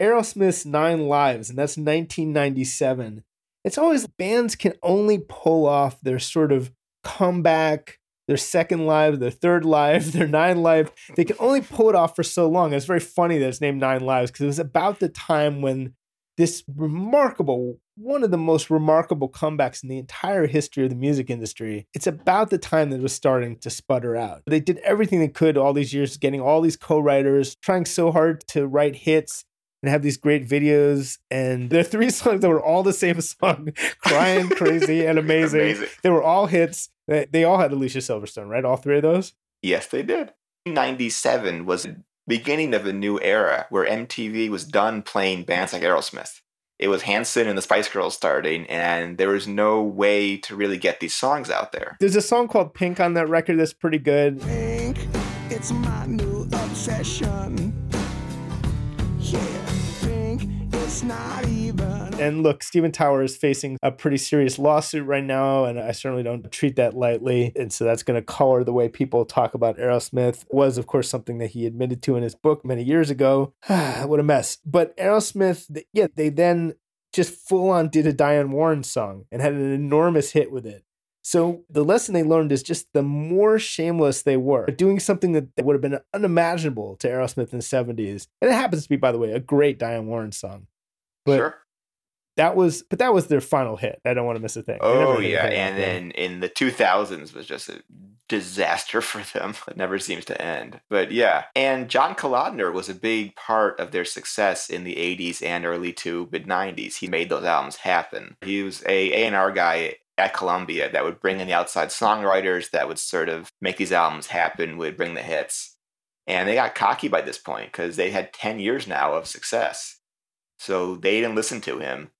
Aerosmith's Nine Lives, and that's 1997. It's always bands can only pull off their sort of comeback, their second live, their third live, their nine live. They can only pull it off for so long. It's very funny that it's named Nine Lives because it was about the time when this remarkable, one of the most remarkable comebacks in the entire history of the music industry. It's about the time that it was starting to sputter out. They did everything they could all these years, getting all these co writers, trying so hard to write hits and have these great videos. And there are three songs that were all the same song Crying, Crazy, and Amazing. Amazing. They were all hits. They, they all had Alicia Silverstone, right? All three of those? Yes, they did. 97 was the beginning of a new era where MTV was done playing bands like Aerosmith. It was Hanson and the Spice Girls starting, and there was no way to really get these songs out there. There's a song called Pink on that record that's pretty good. Pink, it's my new obsession. Not even. And look, Steven Tyler is facing a pretty serious lawsuit right now, and I certainly don't treat that lightly. And so that's going to color the way people talk about Aerosmith. Was, of course, something that he admitted to in his book many years ago. what a mess. But Aerosmith, yeah, they then just full on did a Diane Warren song and had an enormous hit with it. So the lesson they learned is just the more shameless they were, doing something that would have been unimaginable to Aerosmith in the 70s. And it happens to be, by the way, a great Diane Warren song. But sure. that was but that was their final hit. I don't want to miss a thing. Oh yeah, and then in the 2000s was just a disaster for them. It never seems to end. But yeah, and John Kalodner was a big part of their success in the 80s and early to mid 90s. He made those albums happen. He was a A&R guy at Columbia that would bring in the outside songwriters that would sort of make these albums happen, would bring the hits. And they got cocky by this point because they had 10 years now of success. So they didn't listen to him.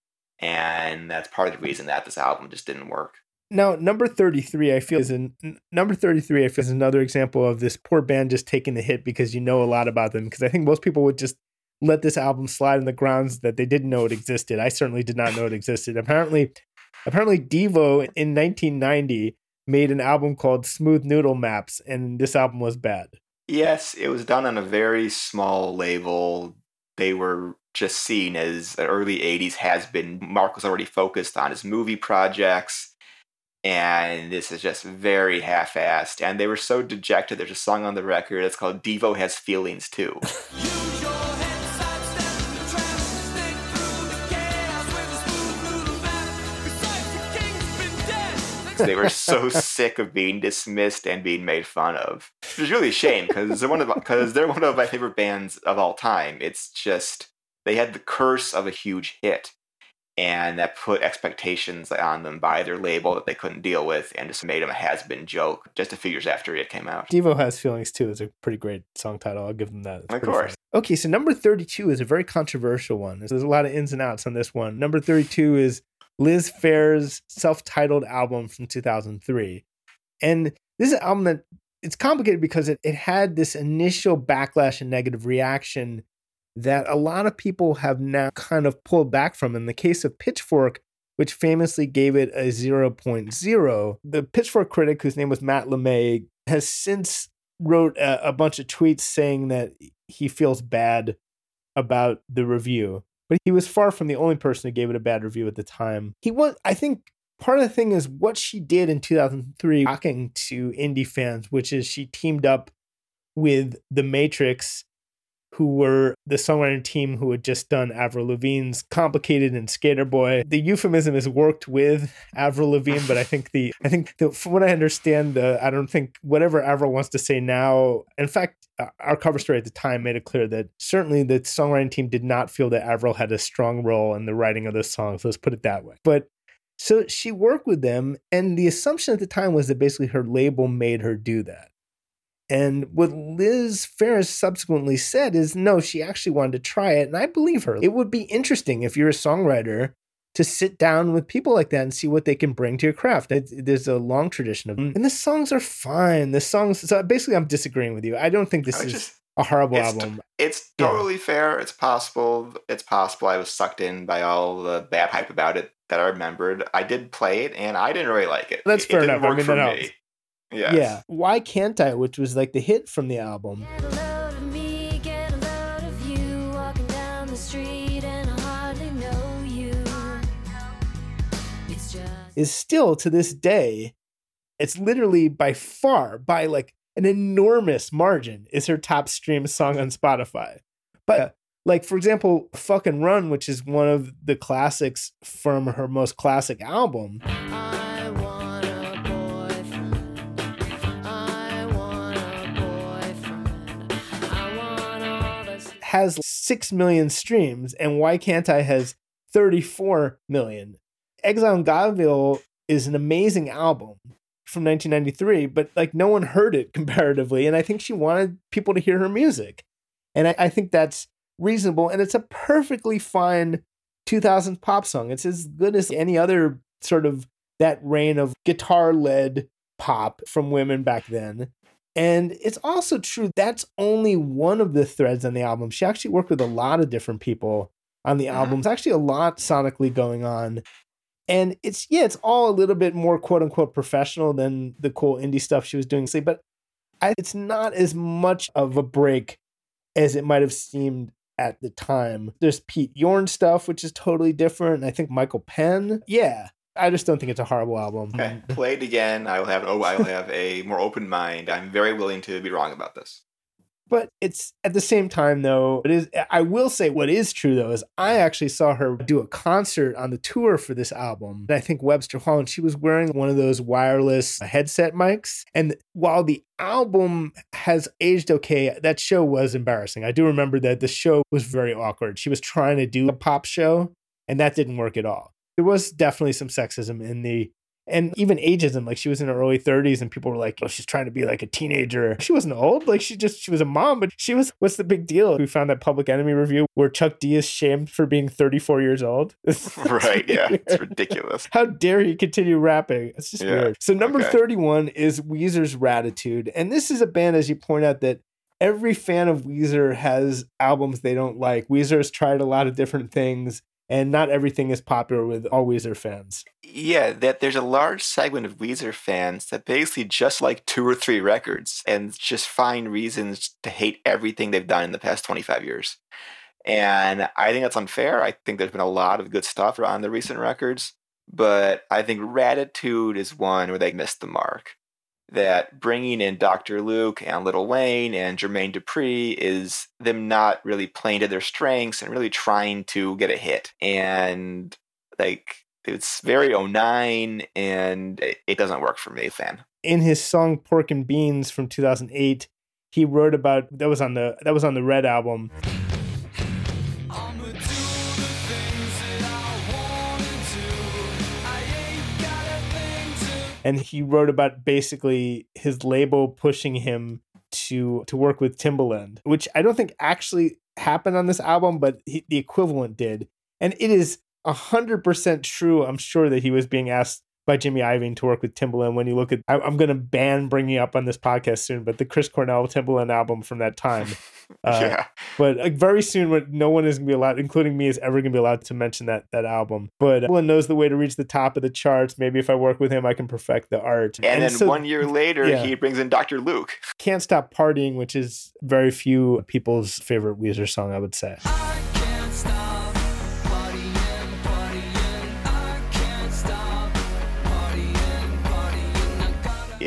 And that's part of the reason that this album just didn't work. Now, number 33, I feel is an number 33, I feel is another example of this poor band just taking the hit because you know a lot about them. Because I think most people would just let this album slide on the grounds that they didn't know it existed. I certainly did not know it existed. Apparently, apparently Devo in 1990 made an album called Smooth Noodle Maps, and this album was bad. Yes, it was done on a very small label. They were just seen as the early 80s has been. Mark was already focused on his movie projects. And this is just very half assed. And they were so dejected. There's a song on the record that's called Devo Has Feelings Too. Use your head, sidestep the trap, stick through the chaos with a smooth noodle map. Besides, the king's been dead. they were so sick of being dismissed and being made fun of. It's really a shame because they're one of because they're one of my favorite bands of all time. It's just they had the curse of a huge hit, and that put expectations on them by their label that they couldn't deal with, and just made them a has-been joke just a few years after it came out. Devo Has Feelings too is a pretty great song title. I'll give them that. It's Of course. funny. Okay, so number 32 is a very controversial one. There's a lot of ins and outs on this one. Number 32 is Liz Phair's self-titled album from 2003. And this is an album that it's complicated because it, it had this initial backlash and negative reaction that a lot of people have now kind of pulled back from. In the case of Pitchfork, which famously gave it a 0.0, the Pitchfork critic, whose name was Matt LeMay, has since wrote a, a bunch of tweets saying that he feels bad about the review. But he was far from the only person who gave it a bad review at the time. He was, I think, part of the thing is what she did in 2003, talking to indie fans, which is she teamed up with The Matrix, who were the songwriting team who had just done Avril Lavigne's "Complicated" and "Skater Boy." The euphemism is worked with Avril Lavigne, but I think the I think the, from what I understand, the I don't think whatever Avril wants to say now. In fact, uh, our cover story at the time made it clear that certainly the songwriting team did not feel that Avril had a strong role in the writing of this song. So let's put it that way. But so she worked with them, and the assumption at the time was that basically her label made her do that. And what Liz Phair's subsequently said is no, she actually wanted to try it. And I believe her. It would be interesting if you're a songwriter to sit down with people like that and see what they can bring to your craft. It- there's a long tradition of, mm. and the songs are fine. The songs, so basically, I'm disagreeing with you. I don't think this is just- a horrible it's, album. It's Yeah. totally fair. It's possible. It's possible I was sucked in by all the bad hype about it that I remembered. I did play it, and I didn't really like it. That's It- it fair didn't enough. I mean, for that me. Helps. Yes. Yeah. Why Can't I, which was like the hit from the album. Get a load of me, get a load of you, walking down the street and I hardly know you. It's just is still to this day, it's literally by far, by like an enormous margin, is her top streamed song on Spotify. But like for example, "Fuck and Run," which is one of the classics from her most classic album, I has six million streams, and "Why Can't I" has thirty-four million. Exile in Guyville is an amazing album from 1993, but like no one heard it comparatively. And I think she wanted people to hear her music. And I, I think that's reasonable. And it's a perfectly fine 2000s pop song. It's as good as any other sort of that reign of guitar led pop from women back then. And it's also true that's only one of the threads on the album. She actually worked with a lot of different people on the mm-hmm. album. It's actually a lot sonically going on. And it's yeah, it's all a little bit more quote unquote professional than the cool indie stuff she was doing. See, but I, it's not as much of a break as it might have seemed at the time. There's Pete Yorn stuff, which is totally different. I think Michael Penn. Yeah. I just don't think it's a horrible album. Okay. Mm-hmm. Played again. I will have oh, I will have a more open mind. I'm very willing to be wrong about this. But it's at the same time, though, it is. I will say what is true though is I actually saw her do a concert on the tour for this album. And I think Webster Hall, and she was wearing one of those wireless headset mics. And while the album has aged okay, that show was embarrassing. I do remember that the show was very awkward. She was trying to do a pop show, and that didn't work at all. There was definitely some sexism in the and even ageism. Like she was in her early 30s, and people were like, "Oh, she's trying to be like a teenager." She wasn't old. Like she just she was a mom, but she was. What's the big deal? We found that Public Enemy review where Chuck D is shamed for being 34 years old. right? Yeah, it's ridiculous. How dare he continue rapping? It's just Yeah, weird. So number okay. 31 is Weezer's Raditude, and this is a band, as you point out, that. Every fan of Weezer has albums they don't like. Weezer has tried a lot of different things, and not everything is popular with all Weezer fans. Yeah, that there's a large segment of Weezer fans that basically just like two or three records and just find reasons to hate everything they've done in the past 25 years. And I think that's unfair. I think there's been a lot of good stuff on the recent records, but I think Raditude is one where they missed the mark. That bringing in Dr. Luke and Little Wayne and Jermaine Dupri is them not really playing to their strengths and really trying to get a hit. And like it's very 09 and it, it doesn't work for me, fan. in his song Pork and Beans from 2008, he wrote about that was on the that was on the Red album. And he wrote about basically his label pushing him to to work with Timbaland, which I don't think actually happened on this album, but he, the equivalent did. And it is hundred percent true. I'm sure that he was being asked by Jimmy Iovine to work with Timbaland. When you look at, I, I'm going to ban bringing up on this podcast soon, but the Chris Cornell Timbaland album from that time. Uh, yeah. But like, very soon, when no one is going to be allowed, including me, is ever going to be allowed to mention that that album. But Timbaland knows the way to reach the top of the charts. Maybe if I work with him, I can perfect the art. And, then so- one year later, yeah. he brings in Dr. Luke. Can't Stop Partying, which is very few people's favorite Weezer song, I would say.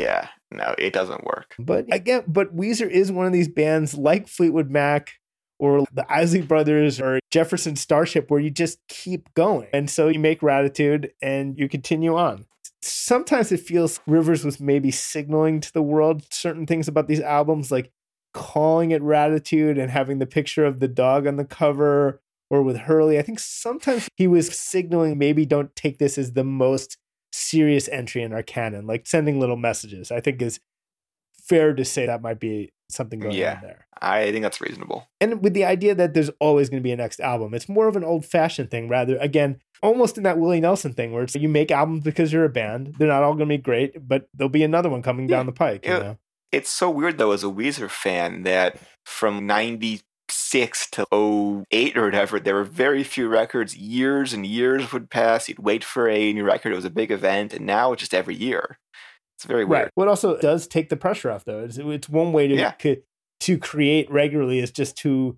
Yeah, no, it doesn't work. But again, but Weezer is one of these bands like Fleetwood Mac or the Isley Brothers or Jefferson Starship where you just keep going. And so you make Raditude and you continue on. Sometimes it feels Rivers was maybe signaling to the world certain things about these albums, like calling it Raditude and having the picture of the dog on the cover or with Hurley. I think sometimes he was signaling maybe don't take this as the most serious entry in our canon, like sending little messages. I think is fair to say that might be something going Yeah. on there. I think that's reasonable. And with the idea that there's always going to be a next album, it's more of an old fashioned thing rather, again, almost in that Willie Nelson thing where it's you make albums because you're a band. They're not all going to be great, but there'll be another one coming down the pike. You Yeah. know? It's so weird though, as a Weezer fan, that from '96 to 08 or whatever, there were very few records. Years and years would pass. You'd wait for a new record. It was a big event, and now it's just every year. It's very weird. Right. What also does take the pressure off, though. It's, it's one way to Yeah. co- to create regularly is just to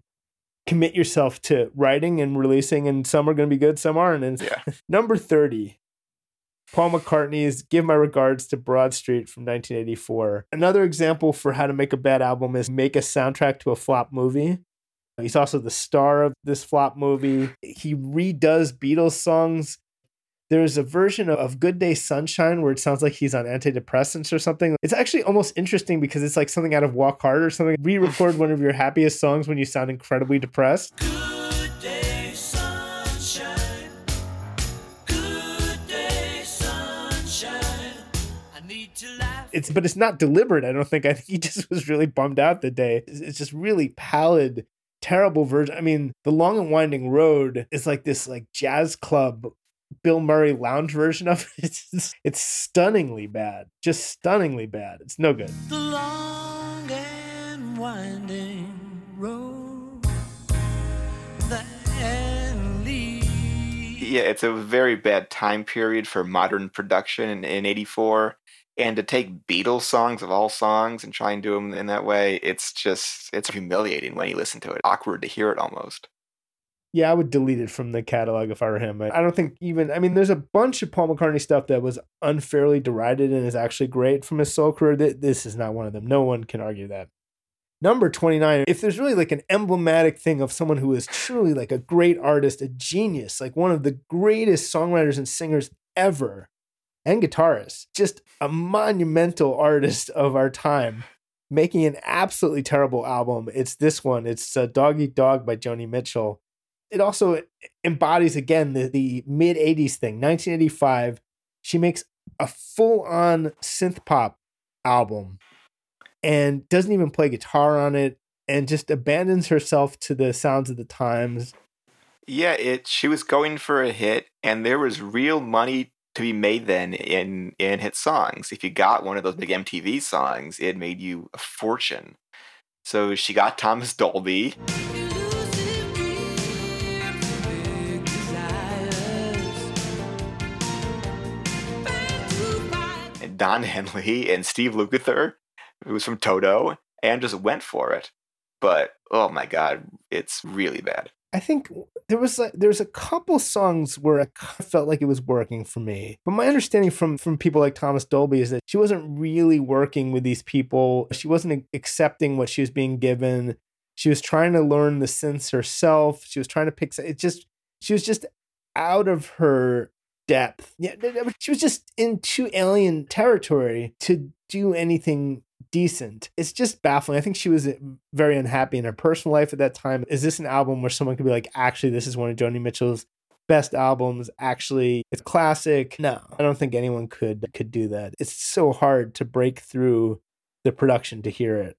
commit yourself to writing and releasing, and some are going to be good, some aren't. And Yeah. number thirty, Paul McCartney's "Give My Regards to Broad Street" from 1984. Another example for how to make a bad album is make a soundtrack to a flop movie. He's also the star of this flop movie. He redoes Beatles songs there's a version of Good Day Sunshine where it sounds like he's on antidepressants or something. It's actually almost interesting because it's like something out of Walk Hard or something. Re record one of your happiest songs when you sound incredibly depressed. Good day, Sunshine. Good day, sunshine. I need to laugh. It's but it's not deliberate. I don't think. I think he just was really bummed out the day. It's it's just really pallid, terrible version. I mean, the Long and Winding Road is like this like jazz club Bill Murray lounge version of it. It's, it's stunningly bad. Just stunningly bad. It's no good. The long and winding road, the Yeah, it's a very bad time period for modern production in, in 84. And to take Beatles songs of all songs and try and do them in that way, it's just, it's humiliating when you listen to it. Awkward to hear it almost. Yeah, I would delete it from the catalog if I were him. But I don't think even, I mean, there's a bunch of Paul McCartney stuff that was unfairly derided and is actually great from his solo career. This is not one of them. No one can argue that. Number 29, if there's really like an emblematic thing of someone who is truly like a great artist, a genius, like one of the greatest songwriters and singers ever, and guitarist, just a monumental artist of our time, making an absolutely terrible album. It's this one. It's uh, Dog Eat Dog by Joni Mitchell. It also embodies again the, the mid 80s thing. 1985, she makes a full on synth pop album and doesn't even play guitar on it and just abandons herself to the sounds of the times. Yeah, it. She was going for a hit, and there was real money to be made then in in hit songs. If you got one of those big MTV songs, it made you a fortune. So she got Thomas Dolby. and Don Henley and Steve Lukather, who was from Toto, and just went for it. But oh my god, it's really bad. I think there was like there's a couple songs where I felt like it was working for me. But my understanding from from people like Thomas Dolby is that she wasn't really working with these people. She wasn't accepting what she was being given. She was trying to learn the sense herself. She was trying to pick it just she was just out of her depth. Yeah, she was just in too alien territory to do anything decent. It's just baffling. I think she was eh, very unhappy in her personal life at that time. Is this an album where someone could be like, actually, this is one of Joni Mitchell's best albums? Actually, it's classic. No, I don't think anyone could could do that. It's so hard to break through the production to hear it.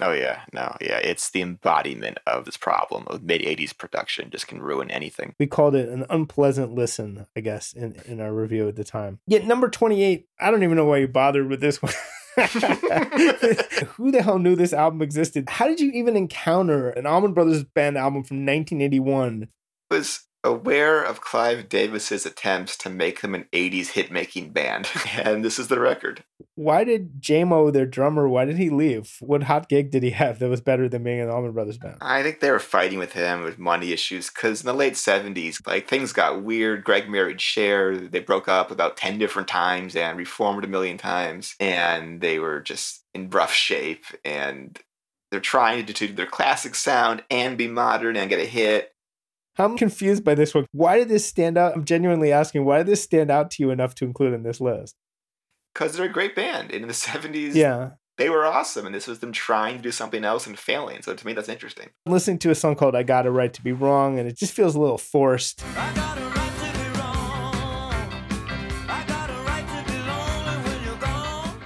Oh yeah, no, yeah, it's the embodiment of this problem of mid '80s production. Just can ruin anything. We called it an unpleasant listen, I guess, in, in our review at the time. Yet number 28, I don't even know why you bothered with this one. Who the hell knew this album existed? How did you even encounter an Allman Brothers Band album from 1981? was aware of Clive Davis's attempts to make them an 80s hit making band, and this is the record. Why did Jaimoe, their drummer, why did he leave? What hot gig did he have that was better than being an Allman Brothers Band? I think they were fighting with him with money issues because in the late 70s, like things got weird. Gregg married Cher. They broke up about 10 different times and reformed a million times, and they were just in rough shape. And they're trying to do their classic sound and be modern and get a hit. I'm confused by this one. Why did this stand out? I'm genuinely asking, why did this stand out to you enough to include in this list? Because they're a great band. And in the 70s, Yeah. they were awesome. And this was them trying to do something else and failing. So to me, that's interesting. I'm listening to a song called I Got a Right to Be Wrong, and it just feels a little forced.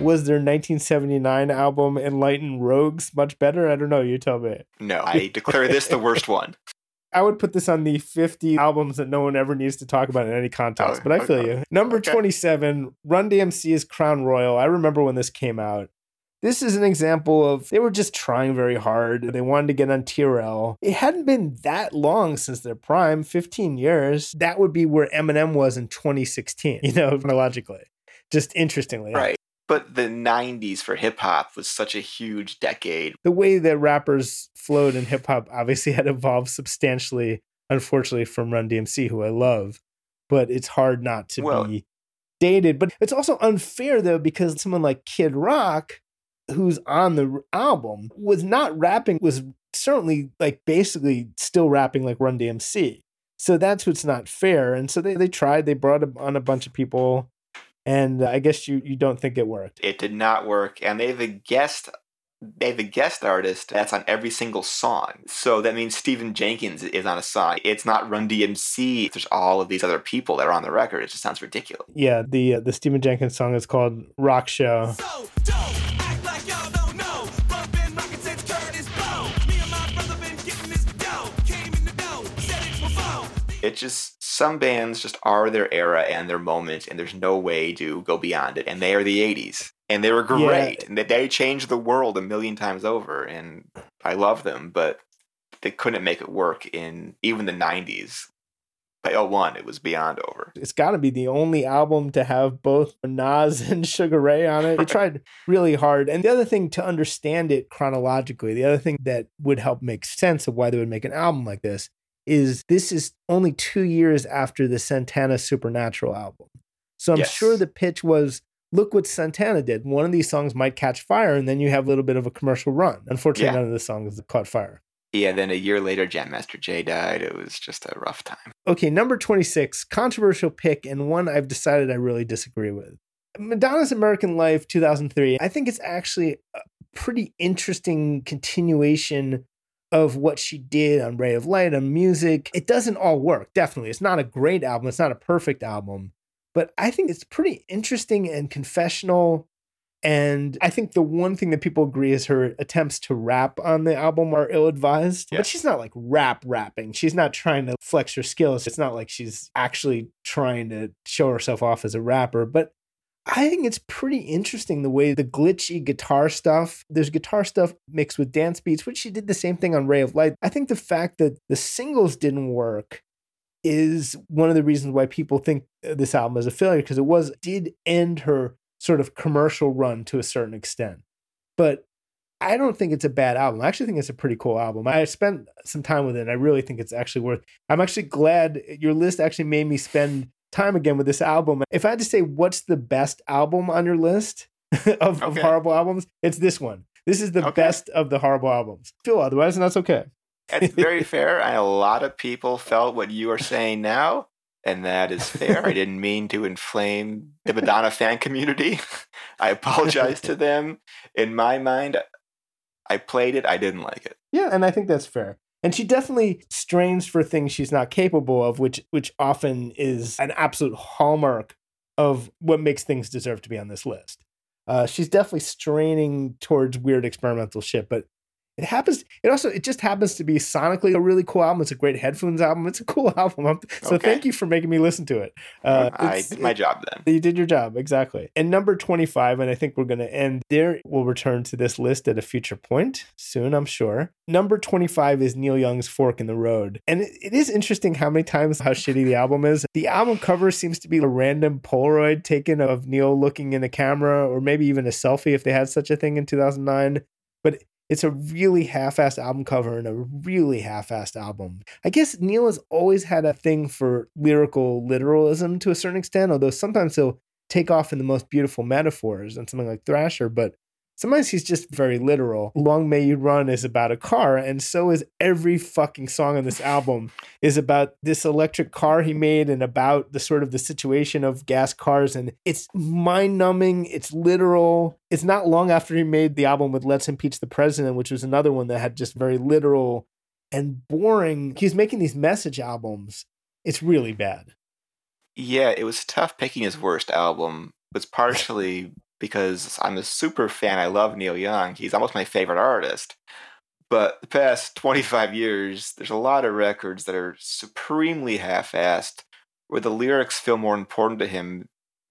Was their 1979 album Enlightened Rogues much better? I don't know. You tell me. No, I declare this the worst one. I would put this on the 50 albums that no one ever needs to talk about in any context, Oh, but I feel you. Number Okay. 27, Run DMC's Crown Royal. I remember when this came out. This is an example of they were just trying very hard. They wanted to get on TRL. It hadn't been that long since their prime, 15 years. That would be where Eminem was in 2016, you know, chronologically. Just interestingly. Right. But the 90s for hip hop was such a huge decade. the way that rappers flowed in hip hop obviously had evolved substantially, unfortunately, from Run DMC, who I love. But it's hard not to Well- be dated. But it's also unfair though, because someone like Kid Rock, who's on the album, was not rapping, was certainly like basically still rapping like Run DMC. So that's what's not fair. And so they, they tried, they brought on a bunch of people. And I guess you, you don't think it worked. It did not work. And they have a guest. They have a guest artist that's on every single song. So that means Stephen Jenkins is on a song. It's not Run DMC. There's all of these other people that are on the record. It just sounds ridiculous. Yeah, the uh, the Stephen Jenkins song is called Rock Show. It just some bands just are their era and their moment, and there's no way to go beyond it. And they are the '80s, and they were Yeah. great, and they, they changed the world a million times over. And I love them, but they couldn't make it work in even the '90s. by 01, it was beyond over. It's got to be the only album to have both Nas and Sugar Ray on it. They tried really hard. And the other thing to understand it chronologically, the other thing that would help make sense of why they would make an album like this is this is only two years after the Santana Supernatural album. So I'm Yes. sure the pitch was look what Santana did. One of these songs might catch fire, and then you have a little bit of a commercial run. Unfortunately, Yeah. none of the songs caught fire. Yeah, then a year later, Jam Master Jay died. It was just a rough time. Okay, number 26, controversial pick, and one I've decided I really disagree with. Madonna's American Life 2003, I think it's actually a pretty interesting continuation of what she did on Ray of Light, on music. It doesn't all work, definitely. It's not a great album, it's not a perfect album, but I think it's pretty interesting and confessional. And I think the one thing that people agree is her attempts to rap on the album are ill advised. But she's not like rap rapping. She's not trying to flex her skills. It's not like she's actually trying to show herself off as a rapper. But I think it's pretty interesting the way the glitchy guitar stuff, there's guitar stuff mixed with dance beats, which she did the same thing on Ray of Light. I think the fact that the singles didn't work is one of the reasons why people think uh, this album is a failure because it was did end her sort of commercial run to a certain extent. But I don't think it's a bad album. I actually think it's a pretty cool album. I spent some time with it I really think it's actually worth. I'm actually glad your list actually made me spend time again with this album. If I had to say what's the best album on your list of, of horrible albums, it's this one. This is the best of the horrible albums. Feel otherwise, and that's okay. That's very fair. And a lot of people felt what you are saying now. And that is fair. I didn't mean to inflame the Madonna fan community. I apologize to them. In my mind, I played it. I didn't like it. Yeah, and I think that's fair. And she definitely strains for things she's not capable of, which which often is an absolute hallmark of what makes things deserve to be on this list. Uh, she's definitely straining towards weird experimental shit, but it happens. It also it just happens to be sonically a really cool album. It's a great headphones album. It's a cool album. So Okay. thank you for making me listen to it. Uh, I did my job then. you did your job, exactly. And number 25, and I think we're going to end there. We'll return to this list at a future point soon, I'm sure. Number 25 is Neil Young's Fork in the Road. And it, it is interesting how many times how shitty the album is. The album cover seems to be a random Polaroid taken of Neil looking in a camera, or maybe even a selfie if they had such a thing in 2009. But it's a really half-assed album cover and a really half-assed album. I guess Neil has always had a thing for lyrical literalism to a certain extent, although sometimes he'll take off in the most beautiful metaphors and something like Thrasher, but sometimes he's just very literal. Long May You Run is about a car, and so is every fucking song on this album is about this electric car he made and about the sort of the situation of gas cars. And it's mind numbing, it's literal. It's not long after he made the album with Let's Impeach the President, which was another one that had just very literal and boring. He's making these message albums. It's really bad. Yeah, it was tough picking his worst album. It was partially because I'm a super fan. I love Neil Young. He's almost my favorite artist. But the past 25 years, there's a lot of records that are supremely half assed, where the lyrics feel more important to him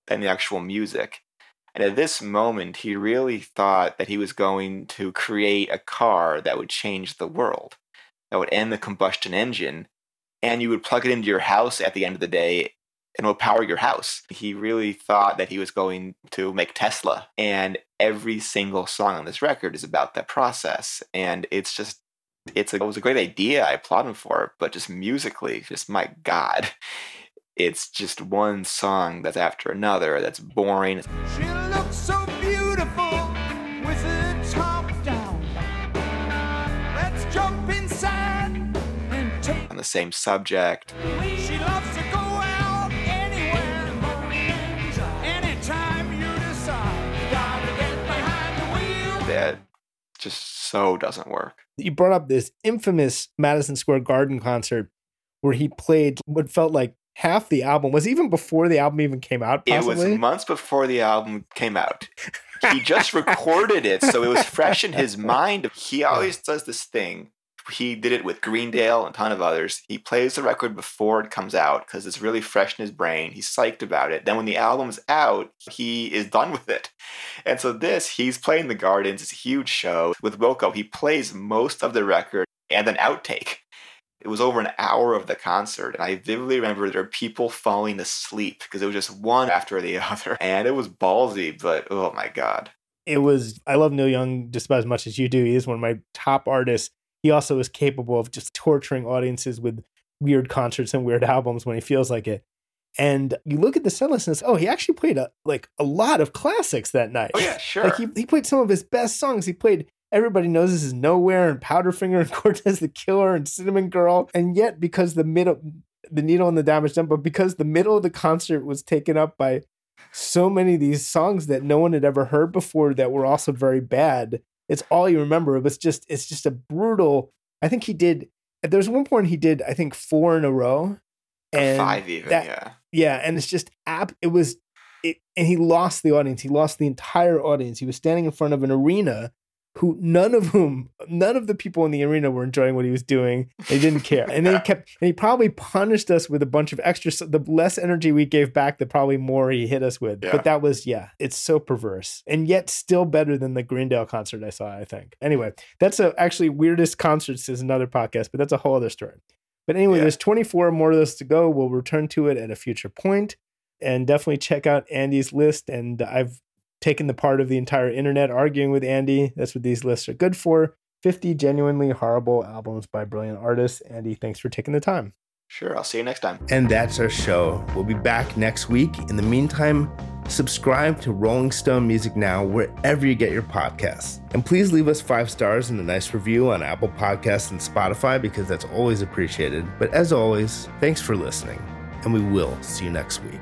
than the actual music. And at this moment, he really thought that he was going to create a car that would change the world, that would end the combustion engine, and you would plug it into your house at the end of the day and will power your house. He really thought that he was going to make Tesla. And every single song on this record is about that process. And it's just, it's a, it was a great idea. I applaud him for it. But just musically, just my God, it's just one song that's after another that's boring. She looks so beautiful with her top down. Let's jump inside and take. on the same subject. She loves That just so doesn't work. You brought up this infamous Madison Square Garden concert where he played what felt like half the album. Was even before the album even came out, It was months before the album came out. He just recorded it, so it was fresh in his mind. He always does this thing. He did it with Greendale and a ton of others. He plays the record before it comes out because it's really fresh in his brain. He's psyched about it. Then when the album's out, he is done with it. And so this, he's playing the Gardens. It's a huge show. With Wilco, he plays most of the record and an outtake. It was over an hour of the concert, and I vividly remember there were people falling asleep because it was just one after the other, and it was ballsy. But oh my god, it was I love Neil Young just about as much as you do. He is one of my top artists. He also is capable of just torturing audiences with weird concerts and weird albums when he feels like it. And you look at the set list and it's, oh, he actually played a, like a lot of classics that night. Oh yeah, sure. Like he, he played some of his best songs. He played Everybody Knows This Is Nowhere and Powderfinger and Cortez the Killer and Cinnamon Girl. And yet, because the middle, the needle and the damage done, but because the middle of the concert was taken up by so many of these songs that no one had ever heard before that were also very bad. It's all you remember. It was just, it's just a brutal. I think he did. There's one point he did, I think, four in a row. And five even, that, yeah. Yeah, and it's just app. It was, it, and he lost the audience. He lost the entire audience. He was standing in front of an arena who none of whom none of the people in the arena were enjoying what he was doing. They didn't care, and then he kept and he probably punished us with a bunch of extra. The less energy we gave back, the probably more he hit us with. Yeah. But that was yeah, it's so perverse, and yet still better than the Greendale concert I saw. I think. Anyway, that's a actually weirdest concerts is another podcast, but that's a whole other story. But anyway, Yeah. there's 24 more of those to go. We'll return to it at a future point, and definitely check out Andy's list. And I've taken the part of the entire internet arguing with Andy. That's what these lists are good for. 50 genuinely horrible albums by brilliant artists. Andy, thanks for taking the time. Sure, I'll see you next time. And that's our show. We'll be back next week. In the meantime, subscribe to Rolling Stone Music Now wherever you get your podcasts. And please leave us five stars and a nice review on Apple Podcasts and Spotify because that's always appreciated. But as always, thanks for listening, and we will see you next week.